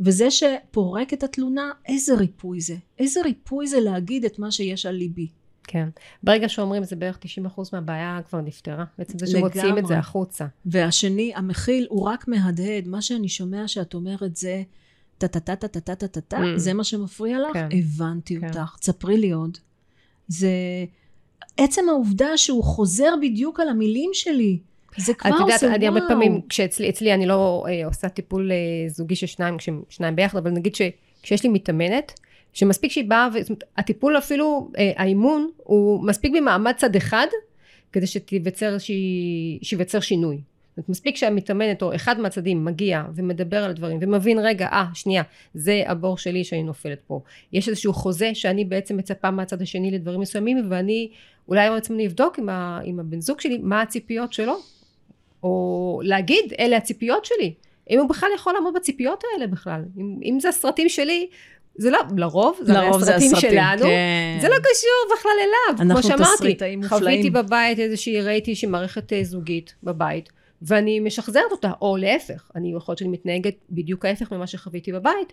S2: וזה שפורק את התלונה, איזה ריפוי זה. איזה ריפוי זה להגיד את מה שיש על ליבי.
S1: כן. ברגע שאומרים זה בערך 90% מהבעיה כבר נפתרה. בעצם זה שמוציאים את זה החוצה.
S2: והשני, המכיל הוא רק מהדהד. מה שאני שומע שאת אומרת זה טה-טה-טה-טה-טה-טה-טה,
S1: mm.
S2: זה מה שמפריע לך?
S1: כן.
S2: הבנתי
S1: כן.
S2: אותך. תספרי לי עוד. זה עצם העובדה שהוא חוזר בדיוק על המילים שלי. זה כבר עושה וואו.
S1: את יודעת, אני הרבה פעמים, כשאצלי, אצלי אני לא אה, עושה טיפול אה, זוגי של שניים, כששניים ביחד, אבל נגיד שכשיש לי מתאמנת, שמספיק שהיא באה, הטיפול אפילו, אה, האימון, הוא מספיק במעמד צד אחד, כדי שתיווצר, שייווצר שינוי. זאת אומרת, מספיק שהמתאמנת או אחד מהצדדים מגיע ומדבר על הדברים ומבין רגע, אה, שנייה, זה הבור שלי שאני נופלת פה. יש איזשהו חוזה שאני בעצם מצפה מהצד השני לדברים מסוימים, ואני אולי בעצם לבדוק עם, ה, עם הבן זוג שלי מה הציפיות שלו, או להגיד, אלה הציפיות שלי. אם הוא בכלל יכול לעמוד בציפיות האלה בכלל. אם, אם זה הסרטים שלי, זה לא, לרוב, זה
S2: לרוב זה
S1: הסרטים
S2: הסרטים,
S1: שלנו.
S2: כן.
S1: זה לא קשור בכלל אליו.
S2: אנחנו
S1: כמו שאמרתי. חוויתי בבית איזושהי, ראיתי איזושהי מערכת אה, זוגית בבית, ואני משחזרת אותה, או להפך, אני יכול להיות שאני מתנהגת בדיוק ההפך ממה שחוויתי בבית,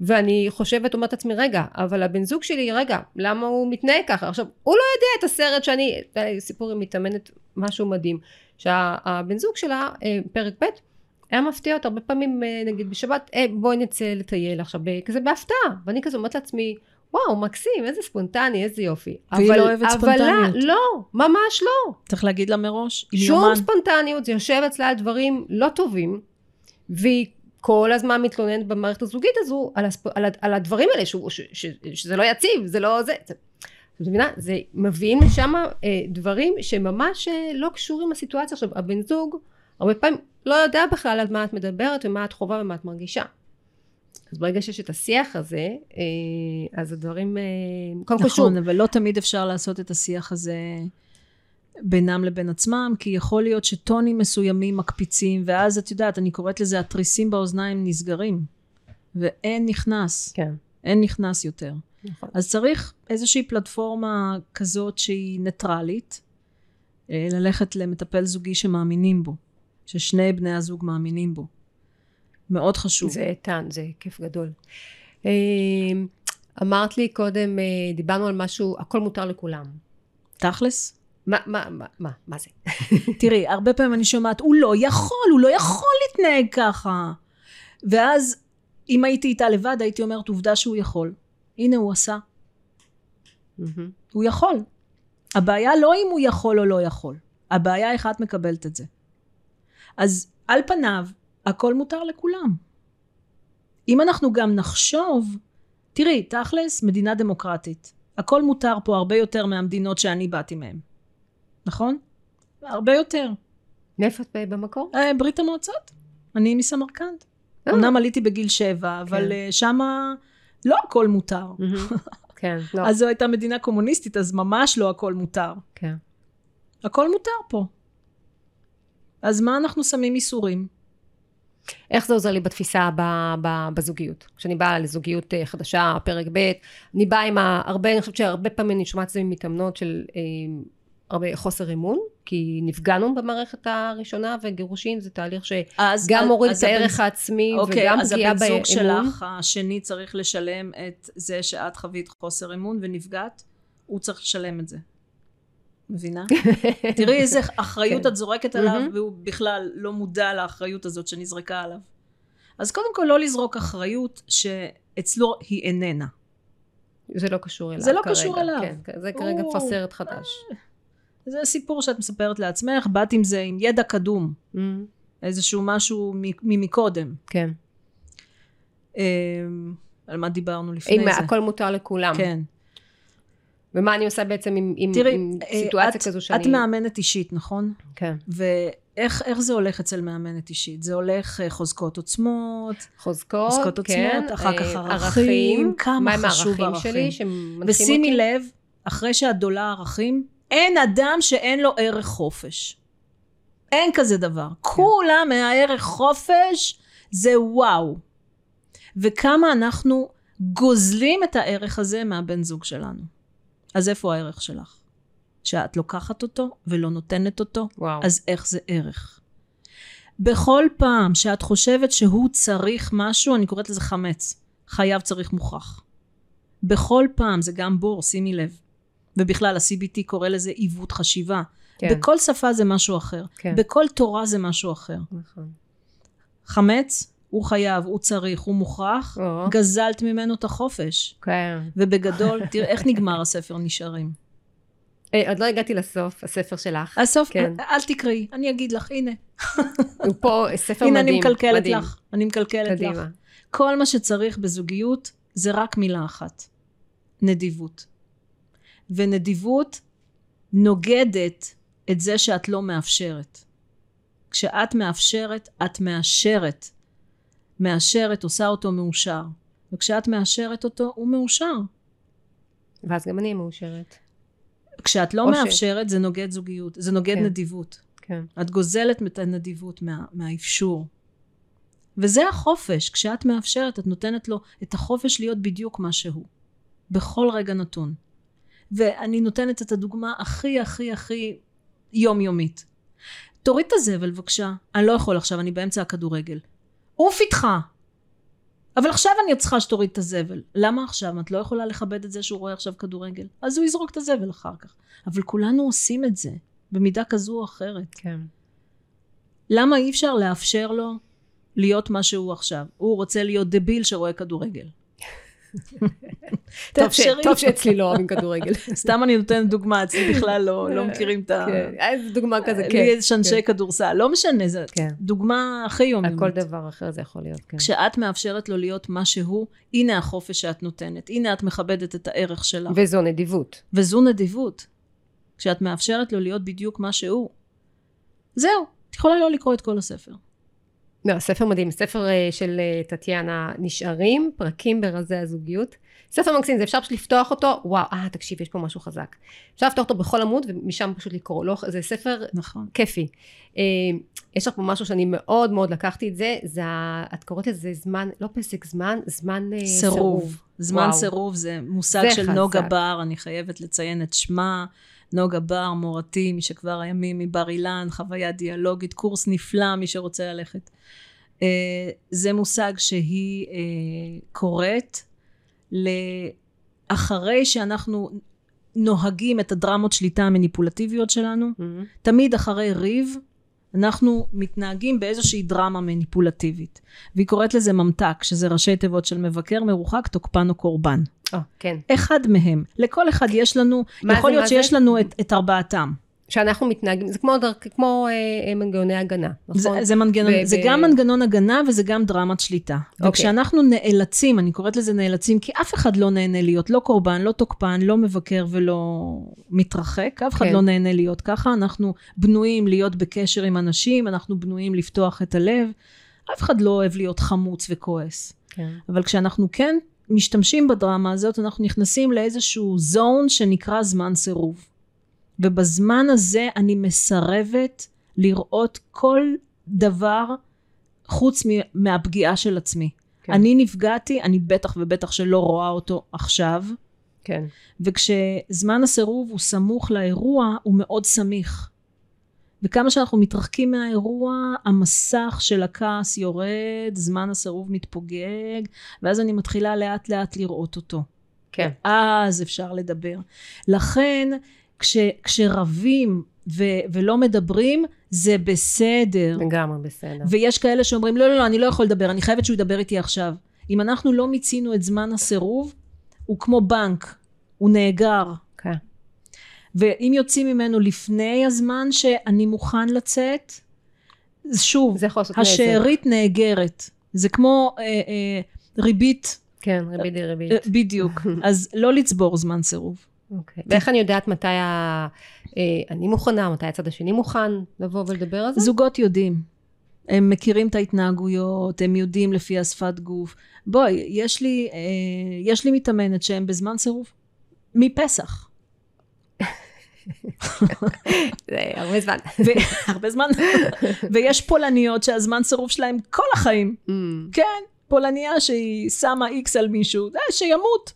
S1: ואני חושבת, אומרת לעצמי, רגע, אבל הבן זוג שלי, רגע, למה הוא מתנהג ככה? עכשיו, הוא לא יודע את הסרט שאני, לי סיפור עם מתאמנת, משהו מדהים, שהבן זוג שלה, אה, פרק ב', היה מפתיע אותה הרבה פעמים, אה, נגיד בשבת, אה, בואי נצא לטייל עכשיו, כזה בהפתעה, ואני כזה אומרת לעצמי, וואו, מקסים, איזה ספונטני, איזה יופי.
S2: והיא
S1: אבל,
S2: לא אוהבת
S1: אבל
S2: ספונטניות.
S1: לה, לא, ממש לא.
S2: צריך להגיד לה מראש, עם
S1: שום
S2: יומן.
S1: ספונטניות, זה יושב אצלה על דברים לא טובים, והיא כל הזמן מתלוננת במערכת הזוגית הזו על, הספ... על, על הדברים האלה, שהוא, ש, ש, שזה לא יציב, זה לא זה. את מבינה? זה מביאים משם אה, דברים שממש אה, לא קשורים לסיטואציה. עכשיו, הבן זוג, הרבה פעמים לא יודע בכלל על מה את מדברת ומה את חווה ומה את מרגישה. אז ברגע שיש את השיח הזה, אה, אז הדברים, אה, קודם כל
S2: נכון, אבל לא תמיד אפשר לעשות את השיח הזה בינם לבין עצמם, כי יכול להיות שטונים מסוימים מקפיצים, ואז את יודעת, אני קוראת לזה התריסים באוזניים נסגרים, ואין נכנס,
S1: כן,
S2: אין נכנס יותר.
S1: נכון.
S2: אז צריך איזושהי פלטפורמה כזאת שהיא ניטרלית, אה, ללכת למטפל זוגי שמאמינים בו, ששני בני הזוג מאמינים בו. מאוד חשוב.
S1: זה איתן, זה כיף גדול. אה, אמרת לי קודם, אה, דיברנו על משהו, הכל מותר לכולם.
S2: תכלס?
S1: מה, מה, מה, מה, מה זה? [laughs]
S2: תראי, הרבה פעמים אני שומעת, הוא לא יכול, הוא לא יכול להתנהג ככה. ואז, אם הייתי איתה לבד, הייתי אומרת, עובדה שהוא יכול. הנה, הוא עשה. הוא יכול. הבעיה לא אם הוא יכול או לא יכול. הבעיה איך את מקבלת את זה. אז על פניו, הכל מותר לכולם. אם אנחנו גם נחשוב, תראי, תכלס, מדינה דמוקרטית. הכל מותר פה הרבה יותר מהמדינות שאני באתי מהן. נכון? הרבה יותר.
S1: מאיפה את במקור?
S2: אה, ברית המועצות. אני מסמרקנד.
S1: אה.
S2: אמנם עליתי בגיל שבע, אבל
S1: כן.
S2: אה, שמה לא הכל מותר. [laughs]
S1: כן, לא,
S2: אז זו הייתה מדינה קומוניסטית, אז ממש לא הכל מותר.
S1: כן.
S2: הכל מותר פה. אז מה אנחנו שמים איסורים?
S1: איך זה עוזר לי בתפיסה ב, ב, בזוגיות? כשאני באה לזוגיות אה, חדשה, פרק ב', אני באה עם הרבה, אני חושבת שהרבה פעמים אני שומעת את זה ממתאמנות של אה, הרבה חוסר אמון, כי נפגענו במערכת הראשונה, וגירושין זה תהליך שגם
S2: אז,
S1: מוריד
S2: אז
S1: את הערך העצמי,
S2: אוקיי,
S1: וגם
S2: אז
S1: פגיעה
S2: הבן זוג
S1: באמון.
S2: שלך, השני צריך לשלם את זה שאת חווית חוסר אמון ונפגעת, הוא צריך לשלם את זה. מבינה? [laughs] תראי איזה אחריות
S1: כן.
S2: את זורקת עליו. והוא בכלל לא מודע לאחריות הזאת שנזרקה עליו. אז קודם כל לא לזרוק אחריות שאצלו היא איננה.
S1: זה לא קשור אליו
S2: זה לא
S1: כרגע.
S2: קשור אליו.
S1: כן, כן, זה כרגע כבר סרט חדש.
S2: זה סיפור שאת מספרת לעצמך, באת עם זה עם ידע קדום. איזשהו משהו ממקודם.
S1: כן.
S2: אה, על מה דיברנו לפני
S1: אם
S2: זה?
S1: הכל מותר לכולם.
S2: כן.
S1: ומה אני עושה בעצם עם, עם,
S2: תראי,
S1: עם
S2: אה,
S1: סיטואציה
S2: את-
S1: כזו שאני...
S2: את מאמנת אישית, נכון?
S1: כן.
S2: ואיך איך זה הולך אצל מאמנת אישית? זה הולך אה, חוזקות עוצמות,
S1: חוזקות,
S2: חוזקות
S1: כן.
S2: עוצמות, אחר כך
S1: אה,
S2: ערכים, כמה חשוב
S1: הערכים
S2: ערכים.
S1: שלי שמנחים
S2: ושימי
S1: אותי?
S2: לב, אחרי שאת דולה ערכים, אין אדם שאין לו ערך חופש. אין כזה דבר. כולם מהערך חופש זה וואו. וכמה אנחנו גוזלים את הערך הזה מהבן זוג שלנו. אז איפה הערך שלך? שאת לוקחת אותו ולא נותנת אותו,
S1: וואו.
S2: אז איך זה ערך? בכל פעם שאת חושבת שהוא צריך משהו, אני קוראת לזה חמץ. חייב צריך מוכרח. בכל פעם, זה גם בור, שימי לב. ובכלל, ה-CBT קורא לזה עיוות חשיבה.
S1: כן,
S2: בכל שפה זה משהו אחר.
S1: כן.
S2: בכל תורה זה משהו אחר.
S1: נכון.
S2: חמץ, הוא חייב, הוא צריך, הוא מוכרח,
S1: או,
S2: גזלת ממנו את החופש.
S1: כן.
S2: ובגדול, [laughs] תראה איך נגמר הספר נשארים.
S1: אה, עוד לא הגעתי לסוף, הספר שלך.
S2: הסוף,
S1: כן.
S2: אל תקראי, אני אגיד לך, הנה.
S1: הוא פה [laughs] ספר
S2: הנה
S1: מדהים.
S2: אני מקלקלת
S1: מדהים.
S2: לך. אני מקלקלת לך.
S1: קדימה.
S2: כל מה שצריך בזוגיות זה רק מילה אחת. נדיבות. ונדיבות נוגדת את זה שאת לא מאפשרת. כשאת מאפשרת, את מאשרת. מאשרת, עושה אותו מאושר. וכשאת מאשרת אותו, הוא מאושר.
S1: ואז גם אני מאושרת.
S2: כשאת לא
S1: או ש-
S2: מאפשרת, זה נוגד זוגיות, זה נוגד
S1: כן.
S2: נדיבות.
S1: כן.
S2: את גוזלת את הנדיבות מה, מהאפשור. וזה החופש. כשאת מאפשרת, את נותנת לו את החופש להיות בדיוק מה שהוא. בכל רגע נתון. ואני נותנת את הדוגמה הכי הכי הכי יומיומית. תוריד את הזבל בבקשה. אני לא יכול עכשיו, אני באמצע הכדורגל. עוף איתך. אבל עכשיו אני צריכה שתוריד את הזבל. למה עכשיו? את לא יכולה לכבד את זה שהוא רואה עכשיו כדורגל? אז הוא יזרוק את הזבל אחר כך. אבל כולנו עושים את זה, במידה כזו או אחרת.
S1: כן.
S2: למה אי אפשר לאפשר לו להיות מה שהוא עכשיו? הוא רוצה להיות דביל שרואה כדורגל. [laughs]
S1: טוב, ש... שאצלי לא אוהבים כדורגל. [laughs]
S2: סתם אני נותנת דוגמה, אצלי בכלל לא, לא מכירים את ה...
S1: כן. איזה דוגמה כזה, כן.
S2: לי יש אנשי
S1: כן.
S2: כדורסל, לא משנה, זו
S1: כן.
S2: דוגמה הכי
S1: על
S2: יומיומית.
S1: כל דבר אחר זה יכול להיות, כן.
S2: כשאת מאפשרת לו להיות מה שהוא, הנה החופש שאת נותנת, הנה את מכבדת את הערך שלך.
S1: וזו נדיבות.
S2: וזו נדיבות. כשאת מאפשרת לו להיות בדיוק מה שהוא. זהו, את יכולה לא לקרוא את כל הספר.
S1: לא, ספר מדהים, ספר אה, של אה, טטיאנה נשארים, פרקים ברזי הזוגיות. ספר מקסים, זה אפשר פשוט לפתוח אותו, וואו, אה, תקשיב, יש פה משהו חזק. אפשר לפתוח אותו בכל עמוד ומשם פשוט לקרוא. לא, זה ספר
S2: נכון.
S1: כיפי. אה, יש לך פה משהו שאני מאוד מאוד לקחתי את זה, זה, את קוראת לזה זמן, לא פסק זמן, זמן אה, סירוב.
S2: סירוב. זמן
S1: וואו.
S2: סירוב זה מושג
S1: זה
S2: של
S1: חזק.
S2: נוגה בר, אני חייבת לציין את שמה. נוגה בר, מורתי, משכבר הימים מבר אילן, חוויה דיאלוגית, קורס נפלא, מי שרוצה ללכת. אה, זה מושג שהיא אה, קוראת לאחרי שאנחנו נוהגים את הדרמות שליטה המניפולטיביות שלנו,
S1: Mhm.
S2: תמיד אחרי ריב, אנחנו מתנהגים באיזושהי דרמה מניפולטיבית. והיא קוראת לזה ממתק, שזה ראשי תיבות של מבקר, מרוחק, תוקפן או קורבן.
S1: או, כן.
S2: אחד מהם. לכל אחד יש לנו,
S1: מה
S2: יכול
S1: זה,
S2: להיות שיש
S1: זה?
S2: לנו את, את ארבעתם.
S1: שאנחנו מתנהגים, זה כמו, דרכ, כמו אה, אה, מנגנוני הגנה, נכון?
S2: זה, זה, מנגנון,
S1: ו-
S2: זה
S1: ו-
S2: גם מנגנון הגנה וזה גם דרמת שליטה.
S1: אוקיי.
S2: וכשאנחנו נאלצים, אני קוראת לזה נאלצים, כי אף אחד לא נהנה להיות לא קורבן, לא תוקפן, לא מבקר ולא מתרחק, אף אחד
S1: כן.
S2: לא נהנה להיות ככה, אנחנו בנויים להיות בקשר עם אנשים, אנחנו בנויים לפתוח את הלב, אף אחד לא אוהב להיות חמוץ וכועס.
S1: כן.
S2: אבל כשאנחנו כן משתמשים בדרמה הזאת, אנחנו נכנסים לאיזשהו זון שנקרא זמן סירוב. ובזמן הזה אני מסרבת לראות כל דבר חוץ מהפגיעה של עצמי.
S1: כן.
S2: אני נפגעתי, אני בטח ובטח שלא רואה אותו עכשיו,
S1: כן.
S2: וכשזמן הסירוב הוא סמוך לאירוע, הוא מאוד סמיך. וכמה שאנחנו מתרחקים מהאירוע, המסך של הכעס יורד, זמן הסירוב מתפוגג, ואז אני מתחילה לאט לאט לראות אותו.
S1: כן.
S2: אז אפשר לדבר. לכן, כש, כשרבים ו, ולא מדברים, זה בסדר.
S1: לגמרי בסדר.
S2: ויש כאלה שאומרים, לא, לא, לא, אני לא יכול לדבר, אני חייבת שהוא ידבר איתי עכשיו. אם אנחנו לא מיצינו את זמן הסירוב, הוא כמו בנק, הוא נאגר. ואם יוצאים ממנו לפני הזמן שאני מוכן לצאת, שוב. השארית נאגרת. זה כמו אה, אה, ריבית,
S1: כן, ריבית די ריבית.
S2: אה, בדיוק. [laughs] אז לא לצבור זמן סירוב.
S1: אוקיי. ואיך אני יודעת מתי ה... אה, אני מוכנה, מתי הצד השני מוכן לבוא ולדבר על זה?
S2: זוגות יודעים. הם מכירים את ההתנהגויות, הם יודעים לפי השפת גוף. בואי, יש לי, אה, יש לי מתאמנת שהם בזמן סירוב. מפסח. [laughs]
S1: זה הרבה זמן. [laughs]
S2: הרבה זמן. [laughs] ויש פולניות שהזמן סירוב שלהם כל החיים.
S1: Mm,
S2: כן, פולניה שהיא שמה איקס על מישהו, זה שימות.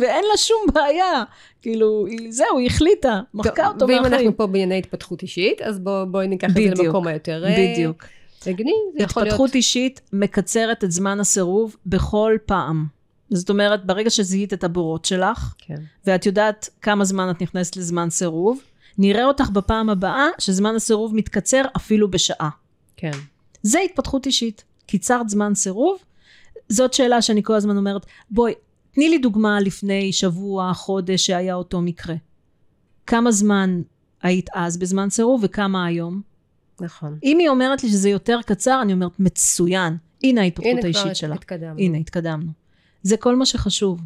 S2: ואין לה שום בעיה. כאילו, זהו, היא החליטה, מחקה אותו
S1: ואם
S2: מהחיים.
S1: אנחנו פה בענייני התפתחות אישית, אז בוא- בואי ניקח את זה למקום היותר... אה,
S2: בדיוק.
S1: הגיוני, זה יכול להיות...
S2: התפתחות אישית מקצרת את זמן הסירוב בכל פעם. זאת אומרת, ברגע שזיהית את הבורות שלך,
S1: כן.
S2: ואת יודעת כמה זמן את נכנסת לזמן סירוב, נראה אותך בפעם הבאה שזמן הסירוב מתקצר אפילו בשעה.
S1: כן.
S2: זה התפתחות אישית. קיצרת זמן סירוב, זאת שאלה שאני כל הזמן אומרת, בואי, תני לי דוגמה לפני שבוע, חודש, שהיה אותו מקרה. כמה זמן היית אז בזמן סירוב וכמה היום?
S1: נכון.
S2: אם היא אומרת לי שזה יותר קצר, אני אומרת, מצוין. הנה ההתפתחות
S1: הנה כבר
S2: האישית שלה.
S1: התקדמנו.
S2: הנה, התקדמנו. זה כל מה שחשוב.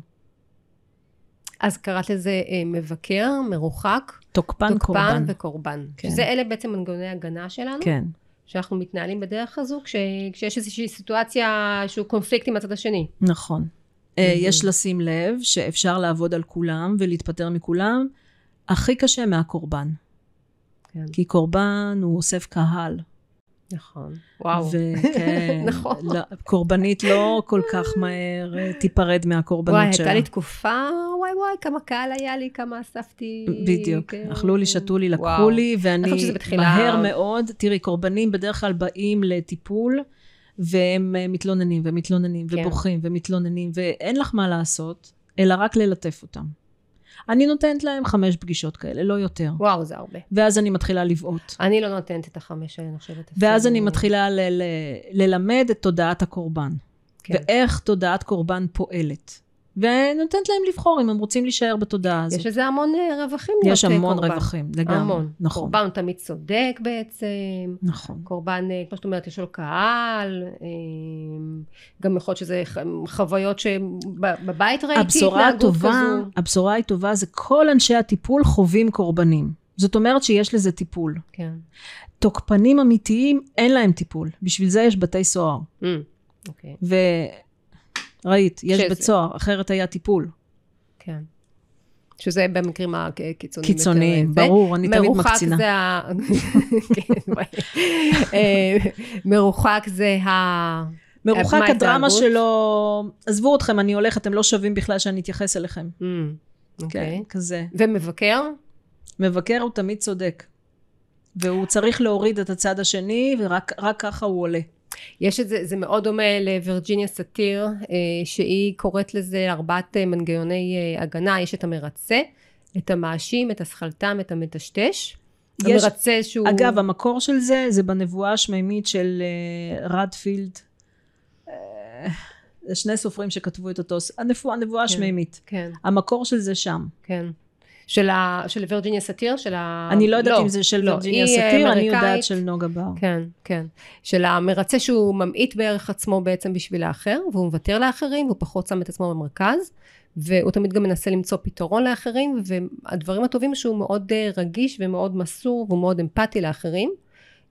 S1: אז קראת לזה אה, מבקר, מרוחק,
S2: תוקפן,
S1: תוקפן
S2: קורבן.
S1: וקורבן.
S2: כן.
S1: שזה אלה בעצם מנגנוני הגנה שלנו,
S2: כן,
S1: שאנחנו מתנהלים בדרך הזו, כש, כשיש איזושהי סיטואציה שהוא קונפליקט עם הצד השני.
S2: נכון. אה, יש לשים לב שאפשר לעבוד על כולם ולהתפטר מכולם. הכי קשה מהקורבן.
S1: כן.
S2: כי קורבן הוא אוסף קהל.
S1: נכון. וואו.
S2: וכן, [laughs]
S1: נכון.
S2: לא, קורבנית לא כל כך מהר אה, תיפרד מהקורבנות
S1: וואי,
S2: שלה.
S1: הייתה לי תקופה, וואי וואי, כמה קהל היה לי, כמה אספתי.
S2: בדיוק,
S1: כן.
S2: אכלו לי, שתו לי, לקחו
S1: וואו.
S2: לי,
S1: אני
S2: ואני מהר מאוד, תראי, קורבנים בדרך כלל באים לטיפול, והם אה, מתלוננים ומתלוננים
S1: כן.
S2: ובוכים ומתלוננים, ואין לך מה לעשות, אלא רק ללטף אותם. אני נותנת להם חמש פגישות כאלה, לא יותר.
S1: וואו, זה הרבה.
S2: ואז אני מתחילה לבעוט.
S1: אני לא נותנת את החמש האלה, אני חושבת.
S2: ואז אני מתחילה ל- ל- ללמד את תודעת הקורבן.
S1: כן.
S2: ואיך תודעת קורבן פועלת. ונותנת להם לבחור אם הם רוצים להישאר בתודעה הזאת.
S1: יש לזה המון אה, רווחים.
S2: יש
S1: אה,
S2: המון
S1: קורבן.
S2: רווחים, לגמרי.
S1: המון.
S2: נכון.
S1: קורבן הוא תמיד צודק בעצם.
S2: נכון.
S1: קורבן, אה, כמו שאת אומרת, יש לו קהל. אה, גם יכול להיות שזה חוויות שבבית ראיתי
S2: הבשורה הטובה,
S1: כזו.
S2: הבשורה הטובה זה כל אנשי הטיפול חווים קורבנים. זאת אומרת שיש לזה טיפול.
S1: כן.
S2: תוקפנים אמיתיים, אין להם טיפול. בשביל זה יש בתי סוהר.
S1: Mm, אוקיי,
S2: וראית, יש
S1: שזה-
S2: בית סוהר, אחרת היה טיפול.
S1: כן. שזה במקרים הקיצוניים.
S2: קיצוניים,
S1: אה.
S2: ברור, אני תמיד מקצינה. [laughs]
S1: כן. אה, מרוחק זה ה...
S2: מרוחק
S1: מה
S2: הדרמה? שלו, עזבו אתכם, אני הולך, אתם לא שווים בכלל שאני אתייחס אליכם.
S1: Mm,
S2: כן,
S1: אוקיי.
S2: כזה.
S1: ומבקר?
S2: מבקר הוא תמיד צודק. והוא צריך להוריד את הצד השני, ורק רק ככה הוא עולה.
S1: יש את זה, זה מאוד דומה לווירג'יניה סאטיר, אה, שהיא קוראת לזה ארבעת אה, מנגנוני אה, הגנה, יש את המרצה, את המאשים, את הסכלתם, את המטשטש.
S2: יש-
S1: המרצה שהוא...
S2: אגב, המקור של זה, זה בנבואה השמימית של רדפילד. זה שני סופרים שכתבו את אותו, הנבואה,
S1: כן.
S2: השמימית.
S1: כן,
S2: המקור של זה שם.
S1: כן. של, ה, של וירג'יניה סאטיר, של ה...
S2: אני לא יודעת
S1: לא,
S2: אם זה של
S1: לא,
S2: וירג'יניה
S1: אה,
S2: סאטיר, אני. יודעת של נוגה בר.
S1: כן, כן. של המרצה שהוא ממעיט בערך עצמו בעצם בשביל האחר, והוא מוותר לאחרים, והוא פחות שם את עצמו במרכז, והוא תמיד גם מנסה למצוא פתרון לאחרים, והדברים הטובים שהוא מאוד אה, רגיש ומאוד מסור, והוא מאוד אמפתי לאחרים.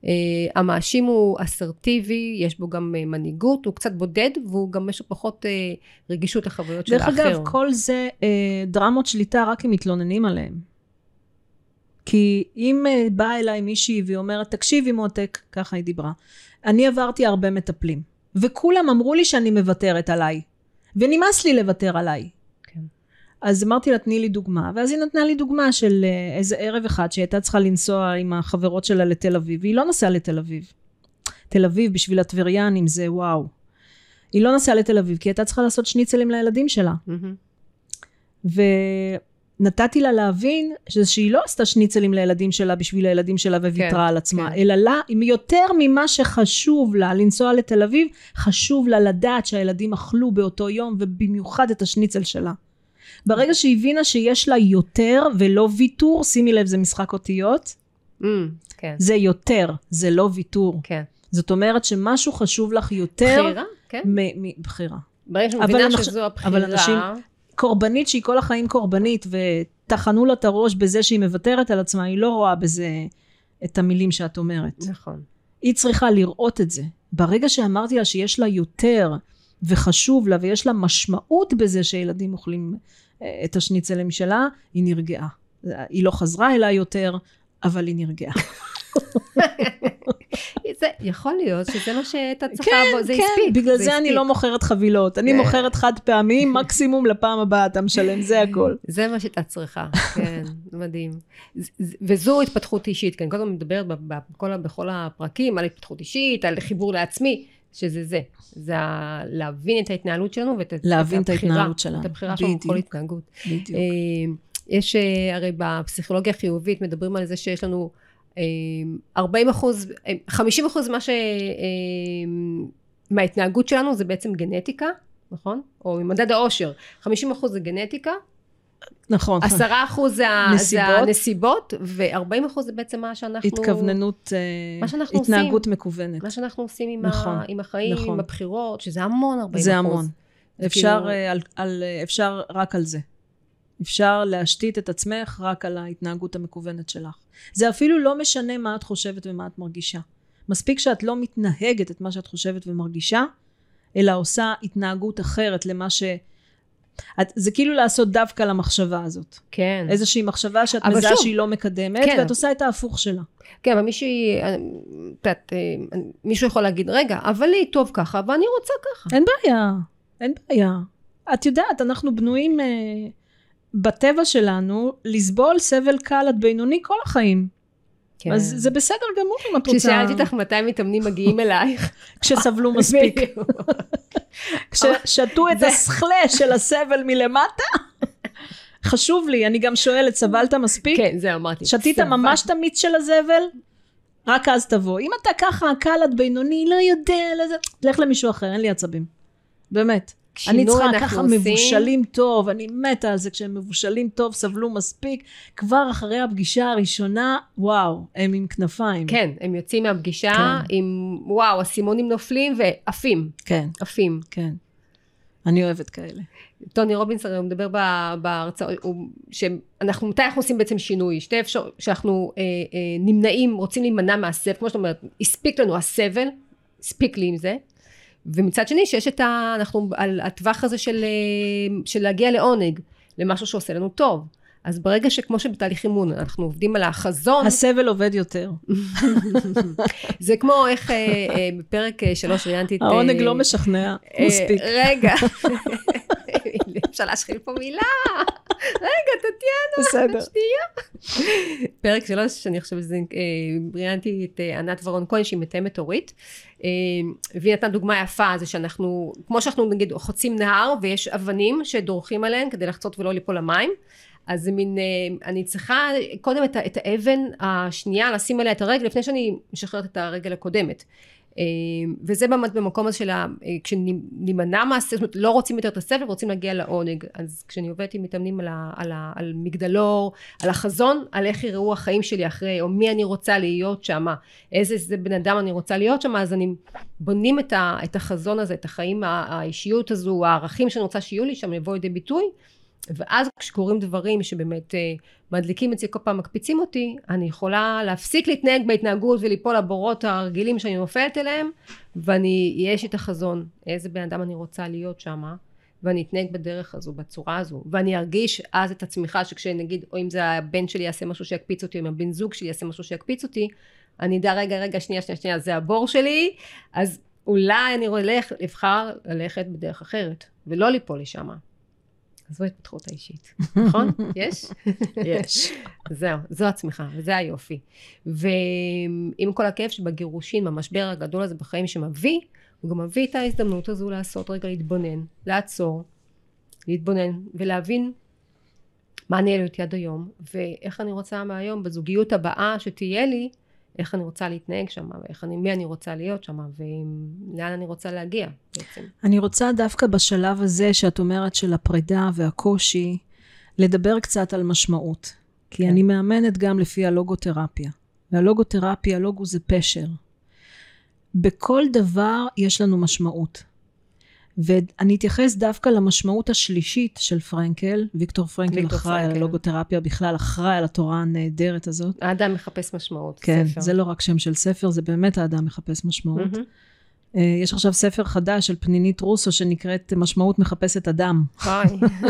S1: Uh, המאשים הוא אסרטיבי, יש בו גם uh, מנהיגות, הוא קצת בודד, והוא גם יש לו פחות uh, רגישות לחוויות של
S2: דרך
S1: האחר.
S2: אגב, כל זה אה, דרמות שליטה רק אם מתלוננים עליהם. כי אם אה, באה אליי מישהי והיא אומרת, תקשיבי מותק, ככה היא דיברה, אני עברתי הרבה מטפלים, וכולם אמרו לי שאני מוותרת עליי, ונמאס לי לוותר עליי. אז אמרתי לה, תני לי דוגמה, ואז היא נתנה לי דוגמה של אה, איזה ערב אחד שהיא הייתה צריכה לנסוע עם החברות שלה לתל אביב, והיא לא נסעה לתל אביב. תל אביב בשביל הטבריאנים זה וואו. היא לא נסעה לתל אביב, כי היא הייתה צריכה לעשות שניצלים לילדים שלה.
S1: מהמם.
S2: ונתתי לה להבין שהיא לא עשתה שניצלים לילדים שלה בשביל הילדים שלה וויתרה
S1: כן,
S2: על עצמה,
S1: כן.
S2: אלא לה, יותר ממה שחשוב לה לנסוע לתל אביב, חשוב לה לדעת שהילדים אכלו באותו יום, ובמיוחד את השניצל שלה. ברגע שהיא הבינה שיש לה יותר ולא ויתור, שימי לב זה משחק אותיות,
S1: Mm, כן,
S2: זה יותר, זה לא ויתור.
S1: כן.
S2: זאת אומרת שמשהו חשוב לך יותר
S1: בחירה, כן.
S2: מ- מבחירה.
S1: ברגע
S2: אבל
S1: מבינה
S2: אנש-
S1: שזו הבחירה,
S2: אבל אנשים- קורבנית שהיא כל החיים קורבנית וטחנו לה את הראש בזה שהיא מוותרת על עצמה, היא לא רואה בזה את המילים שאת אומרת.
S1: נכון.
S2: היא צריכה לראות את זה. ברגע שאמרתי לה שיש לה יותר וחשוב לה ויש לה משמעות בזה שילדים אוכלים אה, את השניצלים שלה, היא נרגעה. היא לא חזרה אליי יותר, אבל היא נרגעה. [laughs]
S1: זה, יכול להיות שזה מה שהייתה צריכה,
S2: כן,
S1: בו, זה
S2: כן,
S1: הספיק.
S2: בגלל זה,
S1: הספיק.
S2: אני לא מוכרת חבילות. אני
S1: כן.
S2: מוכרת חד פעמי, [laughs] מקסימום לפעם הבאה אתה משלם, זה הכל. [laughs]
S1: זה מה שהייתה צריכה, כן, מדהים. וזו התפתחות אישית, כן, כל הזמן מדברת בכל, בכל הפרקים על התפתחות אישית, על חיבור לעצמי, שזה זה. זה ה- להבין את ההתנהלות שלנו ואת
S2: להבין את
S1: הבחירה,
S2: ההתנהלות שלנו.
S1: את הבחירה שלנו בכל. התנהגות.
S2: בדיוק.
S1: אה, יש, אה, הרי בפסיכולוגיה החיובית מדברים על זה שיש לנו אה, 40 אחוז, אה, 50 אחוז מה ש... מההתנהגות שלנו זה בעצם גנטיקה, נכון? או ממדד העושר. 50 אחוז זה גנטיקה,
S2: נכון.
S1: 10 אחוז זה. הנסיבות, ו-40 אחוז זה בעצם מה שאנחנו...
S2: התכווננות, אה,
S1: מה שאנחנו
S2: התנהגות מקוונת.
S1: מה שאנחנו עושים עם,
S2: נכון,
S1: ה, עם החיים,
S2: נכון.
S1: עם הבחירות, שזה המון 40
S2: זה
S1: אחוז.
S2: המון.
S1: זה
S2: אפשר,
S1: כאילו-
S2: אה, על, על, אה, אפשר רק על זה. אפשר להשתית את עצמך רק על ההתנהגות המקוונת שלך. זה אפילו לא משנה מה את חושבת ומה את מרגישה. מספיק שאת לא מתנהגת את מה שאת חושבת ומרגישה, אלא עושה התנהגות אחרת למה ש... את, זה כאילו לעשות דווקא למחשבה הזאת.
S1: כן.
S2: איזושהי מחשבה שאת מזהה
S1: שוב,
S2: שהיא לא מקדמת,
S1: כן.
S2: ואת עושה את ההפוך שלה.
S1: כן, אבל מישהי, אה, את יודעת, אה, מישהו יכול להגיד, רגע, אבל לי טוב ככה, ואני רוצה ככה.
S2: אין בעיה, אין בעיה. את יודעת, אנחנו בנויים אה, בטבע שלנו לסבול סבל קל עד בינוני כל החיים.
S1: כן.
S2: אז זה בסדר גמור אם את רוצה.
S1: כששאלתי אותך מתי מתאמנים מגיעים [laughs] אלייך.
S2: כשסבלו מספיק. כששתו את
S1: זה-
S2: הסכלה של הסבל מלמטה. חשוב לי, אני גם שואלת, סבלת מספיק?
S1: כן, זהו, אמרתי.
S2: שתית. ממש את המיץ של הזבל? רק אז תבוא. אם אתה ככה קל עד בינוני, לא יודע, לא זה... לך למישהו אחר, אין לי עצבים. באמת. אני צריכה ככה
S1: עושים.
S2: מבושלים טוב, אני מתה על זה, כשהם מבושלים טוב, סבלו מספיק, כבר אחרי הפגישה הראשונה, וואו, הם עם כנפיים.
S1: כן, הם יוצאים מהפגישה
S2: כן.
S1: עם, וואו, אסימונים נופלים ועפים,
S2: כן,
S1: עפים.
S2: כן. אני אוהבת כאלה.
S1: טוני רובינס הרי הוא מדבר בהרצאות, שאנחנו, מתי אנחנו עושים בעצם שינוי? שתי אפשרויות, שאנחנו אה, אה, נמנעים, רוצים להימנע מהסבל, כמו שאת אומרת, הספיק לנו הסבל, הספיק לי עם זה, ומצד שני שיש את ה... אנחנו על הטווח הזה של, אה, של להגיע לעונג, למשהו שעושה לנו טוב. אז ברגע שכמו שבתהליך אימון אנחנו עובדים על החזון,
S2: הסבל עובד יותר. [laughs]
S1: זה כמו איך אה, אה, בפרק אה, שלוש ראיינתי את...
S2: העונג
S1: אה,
S2: לא משכנע מספיק.
S1: רגע, [laughs] אפשר להשחיל פה מילה. רגע, טטיאנה. שנייה. פרק שלוש, אני חושבת שזה, אה, ראיינתי את אה, ענת ורון כהן, שהיא מתאמת הורית, אה, והיא נתנה דוגמה יפה, זה שאנחנו, כמו שאנחנו נגיד חוצים נהר, ויש אבנים שדורכים עליהן כדי לחצות ולא ליפול למים, אז זה מין, אני צריכה קודם את, את האבן השנייה, לשים עליה את הרגל, לפני שאני משחררת את הרגל הקודמת. אה, וזה באמת במקום הזה של ה... אה, כשנימנע מהסבל, זאת אומרת, לא רוצים יותר את הסבל, רוצים להגיע לעונג. אז כשאני עובדת עם מתאמנים על, ה, על, ה, על מגדלור, על החזון, על איך יראו החיים שלי אחרי, או מי אני רוצה להיות שם, איזה זה בן אדם אני רוצה להיות שם, אז אני בונים את, ה, את החזון הזה, את החיים, האישיות הזו, הערכים שאני רוצה שיהיו לי שם, יבואו לידי ביטוי. ואז כשקורים דברים שבאמת אה, מדליקים אצלי כל פעם מקפיצים אותי, אני יכולה להפסיק להתנהג בהתנהגות וליפול לבורות הרגילים שאני נופלת אליהם, ואני, יש את החזון, איזה בן אדם אני רוצה להיות שם, ואני אתנהג בדרך הזו, בצורה הזו, ואני ארגיש אז את הצמיחה שכשנגיד, או אם זה הבן שלי יעשה משהו שיקפיץ אותי, או אם הבן זוג שלי יעשה משהו שיקפיץ אותי, אני אדע רגע, רגע, שנייה, שנייה, שנייה, זה הבור שלי, אז אולי אני הולך, אבחר ללכת בדרך אחרת, ולא ליפול לשם. זו ההתפתחות האישית, [laughs] נכון? יש?
S2: יש. [laughs]
S1: זהו, זו הצמיחה, וזה היופי. ועם כל הכאב שבגירושין, במשבר הגדול הזה בחיים שמביא, הוא גם מביא את ההזדמנות הזו לעשות רגע להתבונן, לעצור, להתבונן ולהבין מה אני העליתי עד היום, ואיך אני רוצה מהיום, בזוגיות הבאה שתהיה לי, איך אני רוצה להתנהג שם, ואיך אני, מי אני רוצה להיות שם, ולאן אני רוצה להגיע בעצם.
S2: אני רוצה דווקא בשלב הזה שאת אומרת של הפרידה והקושי, לדבר קצת על משמעות. כי כן. אני מאמנת גם לפי הלוגותרפיה. והלוגותרפיה, לוגו זה פשר. בכל דבר יש לנו משמעות. ואני אתייחס דווקא למשמעות השלישית של פרנקל. ויקטור פרנקל אחראי על הלוגותרפיה בכלל, אחראי על התורה הנהדרת הזאת.
S1: האדם מחפש משמעות.
S2: כן, ספר. זה לא רק שם של ספר, זה באמת האדם מחפש משמעות. Mm-hmm. יש עכשיו ספר חדש של פנינית רוסו שנקראת משמעות מחפשת אדם.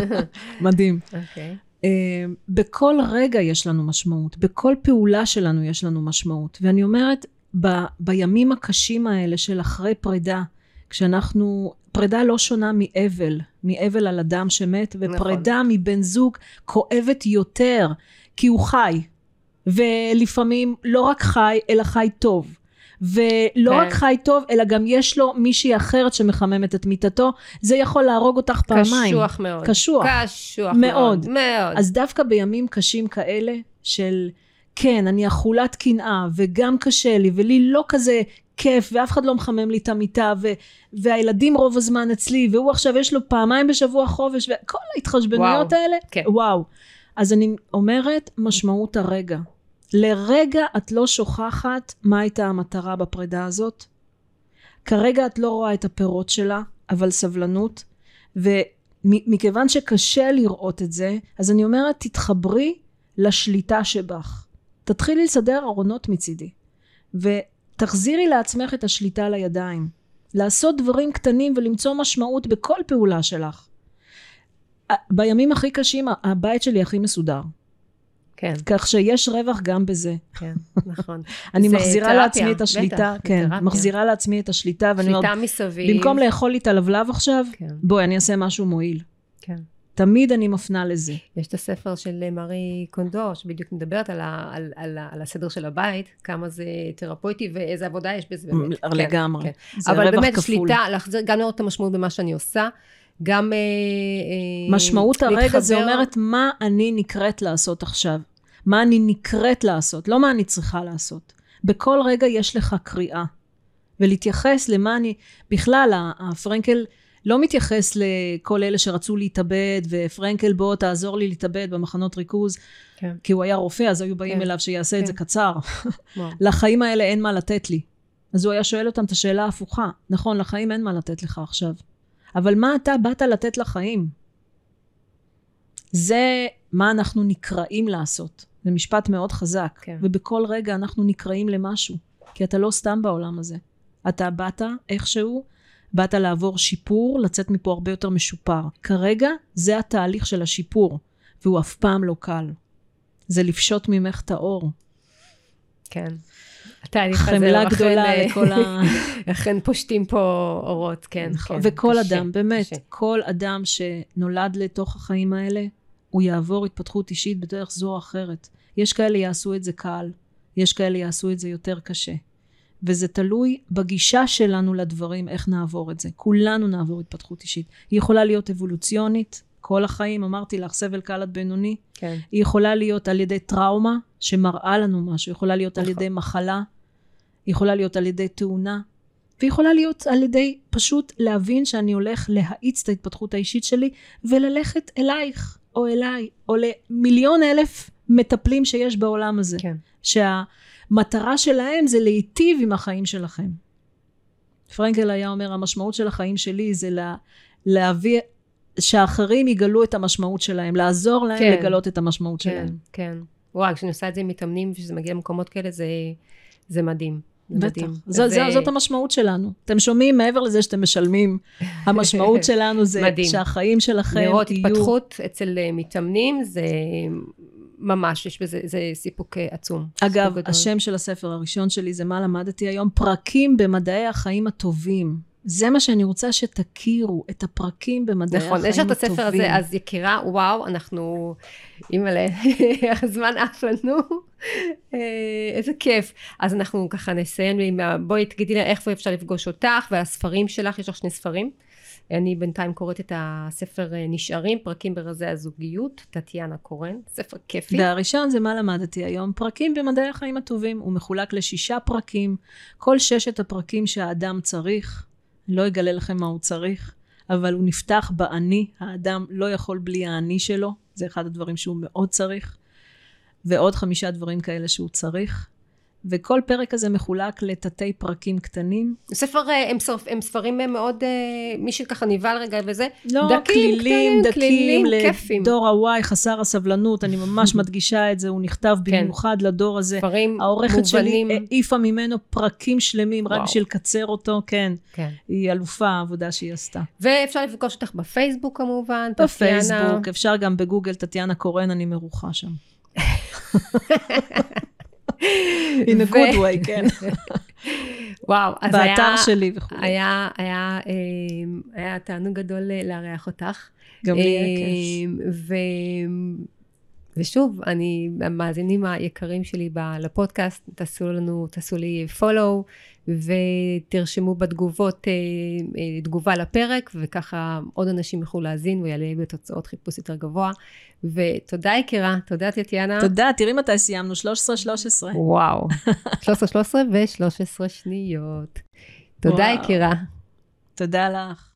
S2: [laughs] מדהים. Okay. אוקיי. אה, בכל רגע יש לנו משמעות, בכל פעולה שלנו יש לנו משמעות. ואני אומרת, ב, בימים הקשים האלה של אחרי פרידה, כשאנחנו פרידה לא שונה מאבל, מאבל על אדם שמת, ופרידה נכון. מבן זוג כואבת יותר, כי הוא חי. ולפעמים לא רק חי, אלא חי טוב. ולא כן. רק חי טוב, אלא גם יש לו מישהי אחרת שמחממת את מיטתו, זה יכול להרוג אותך פעמיים.
S1: קשוח מאוד.
S2: קשוח.
S1: קשוח מאוד.
S2: מאוד. אז דווקא בימים קשים כאלה, של כן, אני אכולת קנאה, וגם קשה לי, ולי לא כזה כיף, ואף אחד לא מחמם לי את המיטה, ו- והילדים רוב הזמן אצלי, והוא עכשיו יש לו פעמיים בשבוע חופש, וכל ההתחשבנויות וואו. האלה, כן. וואו. אז אני אומרת, משמעות הרגע. לרגע את לא שוכחת מה הייתה המטרה בפרידה הזאת. כרגע את לא רואה את הפירות שלה, אבל סבלנות. ומכיוון שקשה לראות את זה, אז אני אומרת, תתחברי לשליטה שבך. תתחילי לסדר ארונות מצידי. ותחזירי לעצמך את השליטה לידיים. לעשות דברים קטנים ולמצוא משמעות בכל פעולה שלך. בימים הכי קשים הבית שלי הכי מסודר.
S1: כן.
S2: כך שיש רווח גם בזה.
S1: כן, נכון. [laughs]
S2: אני מחזירה תרפיה, לעצמי את השליטה, בטח, כן, תרפיה. מחזירה לעצמי את השליטה,
S1: ואני אומרת, מסביב.
S2: במקום לאכול לי את הלבלב עכשיו, כן. בואי, אני אעשה משהו מועיל.
S1: כן.
S2: תמיד אני מפנה לזה.
S1: יש את הספר של מארי קונדור, שבדיוק מדברת על, ה, על, על, על הסדר של הבית, כמה זה תרפויטי ואיזה עבודה יש בזה באמת.
S2: כן, לגמרי. כן.
S1: זה אבל באמת, כפול. שליטה, להחזיר, גם לראות את המשמעות במה שאני עושה, גם... אה,
S2: אה, משמעות הרגע. זה אומרת מה אני נקראת לעשות עכשיו. מה אני נקראת לעשות, לא מה אני צריכה לעשות. בכל רגע יש לך קריאה. ולהתייחס למה אני... בכלל, הפרנקל... לא מתייחס לכל אלה שרצו להתאבד, ופרנקל בוא תעזור לי להתאבד במחנות ריכוז, כן. כי הוא היה רופא, אז היו באים כן. אליו שיעשה כן. את זה קצר. [laughs] לחיים האלה אין מה לתת לי. אז הוא היה שואל אותם את השאלה ההפוכה. נכון, לחיים אין מה לתת לך עכשיו. אבל מה אתה באת לתת לחיים? זה מה אנחנו נקראים לעשות. זה משפט מאוד חזק. כן. ובכל רגע אנחנו נקראים למשהו. כי אתה לא סתם בעולם הזה. אתה באת איכשהו באת לעבור שיפור, לצאת מפה הרבה יותר משופר. כרגע זה התהליך של השיפור, והוא אף פעם לא קל. זה לפשוט ממך את האור.
S1: כן. התהליך
S2: הזה, חמלה גדולה
S1: אה,
S2: לכל ה... [laughs]
S1: אכן פושטים פה אורות, כן.
S2: נכון. כן וכל קשה, אדם, באמת, קשה. כל אדם שנולד לתוך החיים האלה, הוא יעבור התפתחות אישית בדרך זו או אחרת. יש כאלה יעשו את זה קל, יש כאלה יעשו את זה יותר קשה. וזה תלוי בגישה שלנו לדברים, איך נעבור את זה. כולנו נעבור התפתחות אישית. היא יכולה להיות אבולוציונית, כל החיים, אמרתי לך, סבל קל עד בינוני.
S1: כן.
S2: היא יכולה להיות על ידי טראומה, שמראה לנו משהו, היא יכולה להיות נכון. על ידי מחלה, היא יכולה להיות על ידי תאונה, ויכולה להיות על ידי פשוט להבין שאני הולך להאיץ את ההתפתחות האישית שלי וללכת אלייך או אליי או למיליון אלף מטפלים שיש בעולם הזה.
S1: כן.
S2: שהמטרה שלהם זה להיטיב עם החיים שלכם. פרנקל היה אומר המשמעות של החיים שלי זה לה, להביא שאחרים יגלו את המשמעות שלהם, לעזור להם
S1: כן.
S2: לגלות את המשמעות
S1: כן,
S2: שלהם.
S1: כן. וואי, כשאני עושה את זה עם מתאמנים, וכשזה מגיע למקומות כאלה, זה, זה מדהים. זה
S2: בטח. זו, זו,
S1: אה,
S2: זאת המשמעות שלנו. אתם שומעים מעבר לזה שאתם משלמים. המשמעות [laughs] שלנו זה
S1: מדהים.
S2: שהחיים שלכם
S1: לראות
S2: יהיו...
S1: התפתחות אצל אה, מתאמנים, זה ממש, יש בזה זה סיפוק אה, עצום.
S2: אגב,
S1: סיפוק גדול.
S2: השם של הספר הראשון שלי זה מה למדתי היום, פרקים במדעי החיים הטובים. זה מה שאני רוצה שתכירו, את הפרקים במדעי
S1: נכון,
S2: החיים
S1: יש לך
S2: הטובים.
S1: את הספר הזה, אז יקירה, וואו, אנחנו, אימא'לה, [laughs] הזמן עף לנו, אה, איזה כיף. אז אנחנו ככה נסיים בואי תגידי לי איפה אפשר לפגוש אותך, והספרים שלך, יש לך שני ספרים. אני בינתיים קוראת את הספר אה, נשארים, פרקים ברזי הזוגיות, טטיאנה קורן, ספר כיפי.
S2: והראשון זה מה למדתי היום, פרקים במדעי החיים הטובים. הוא מחולק לשישה פרקים, כל ששת הפרקים שהאדם צריך, לא אגלה לכם מה הוא צריך, אבל הוא נפתח באני, האדם לא יכול בלי האני שלו, זה אחד הדברים שהוא מאוד צריך, ועוד חמישה דברים כאלה שהוא צריך. וכל פרק הזה מחולק לתתי פרקים קטנים.
S1: ספר, אה, הם, ספר, הם ספרים אה, מאוד, אה, מי שככה נבהל רגע וזה,
S2: לא,
S1: דקים,
S2: כלילים,
S1: קטנים,
S2: דקים,
S1: כיפים.
S2: לדור הוואי, חסר הסבלנות, אני ממש מדגישה את זה, הוא נכתב במיוחד לדור הזה.
S1: ספרים
S2: העורכת שלי
S1: מובנים.
S2: העיפה ממנו פרקים שלמים, רק
S1: וואו.
S2: בשביל לקצר אותו, כן.
S1: כן.
S2: היא אלופה העבודה שהיא עשתה.
S1: ואפשר לפגוש אותך בפייסבוק כמובן, טטיאנה.
S2: בפייסבוק, אפשר גם בגוגל, טטיאנה קורן, אני מרוחה שם. [laughs] In a good way, כן.
S1: וואו, אז היה...
S2: באתר שלי וכו'.
S1: היה, היה, אה, היה תענוג גדול אה, לארח אותך.
S2: גם לי היה כיף.
S1: אה, ו... ושוב, אני, המאזינים היקרים שלי לפודקאסט, תעשו לנו, תעשו לי follow, ותרשמו בתגובות אה, אה, תגובה לפרק, וככה עוד אנשים יוכלו להאזין ויעלה בתוצאות חיפוש יותר גבוה. ותודה יקירה, תודה טטיאנה.
S2: תודה, תראי מתי סיימנו, 13-13.
S1: וואו, 13, 13 ו-13 שניות. תודה
S2: וואו.
S1: יקירה.
S2: תודה לך.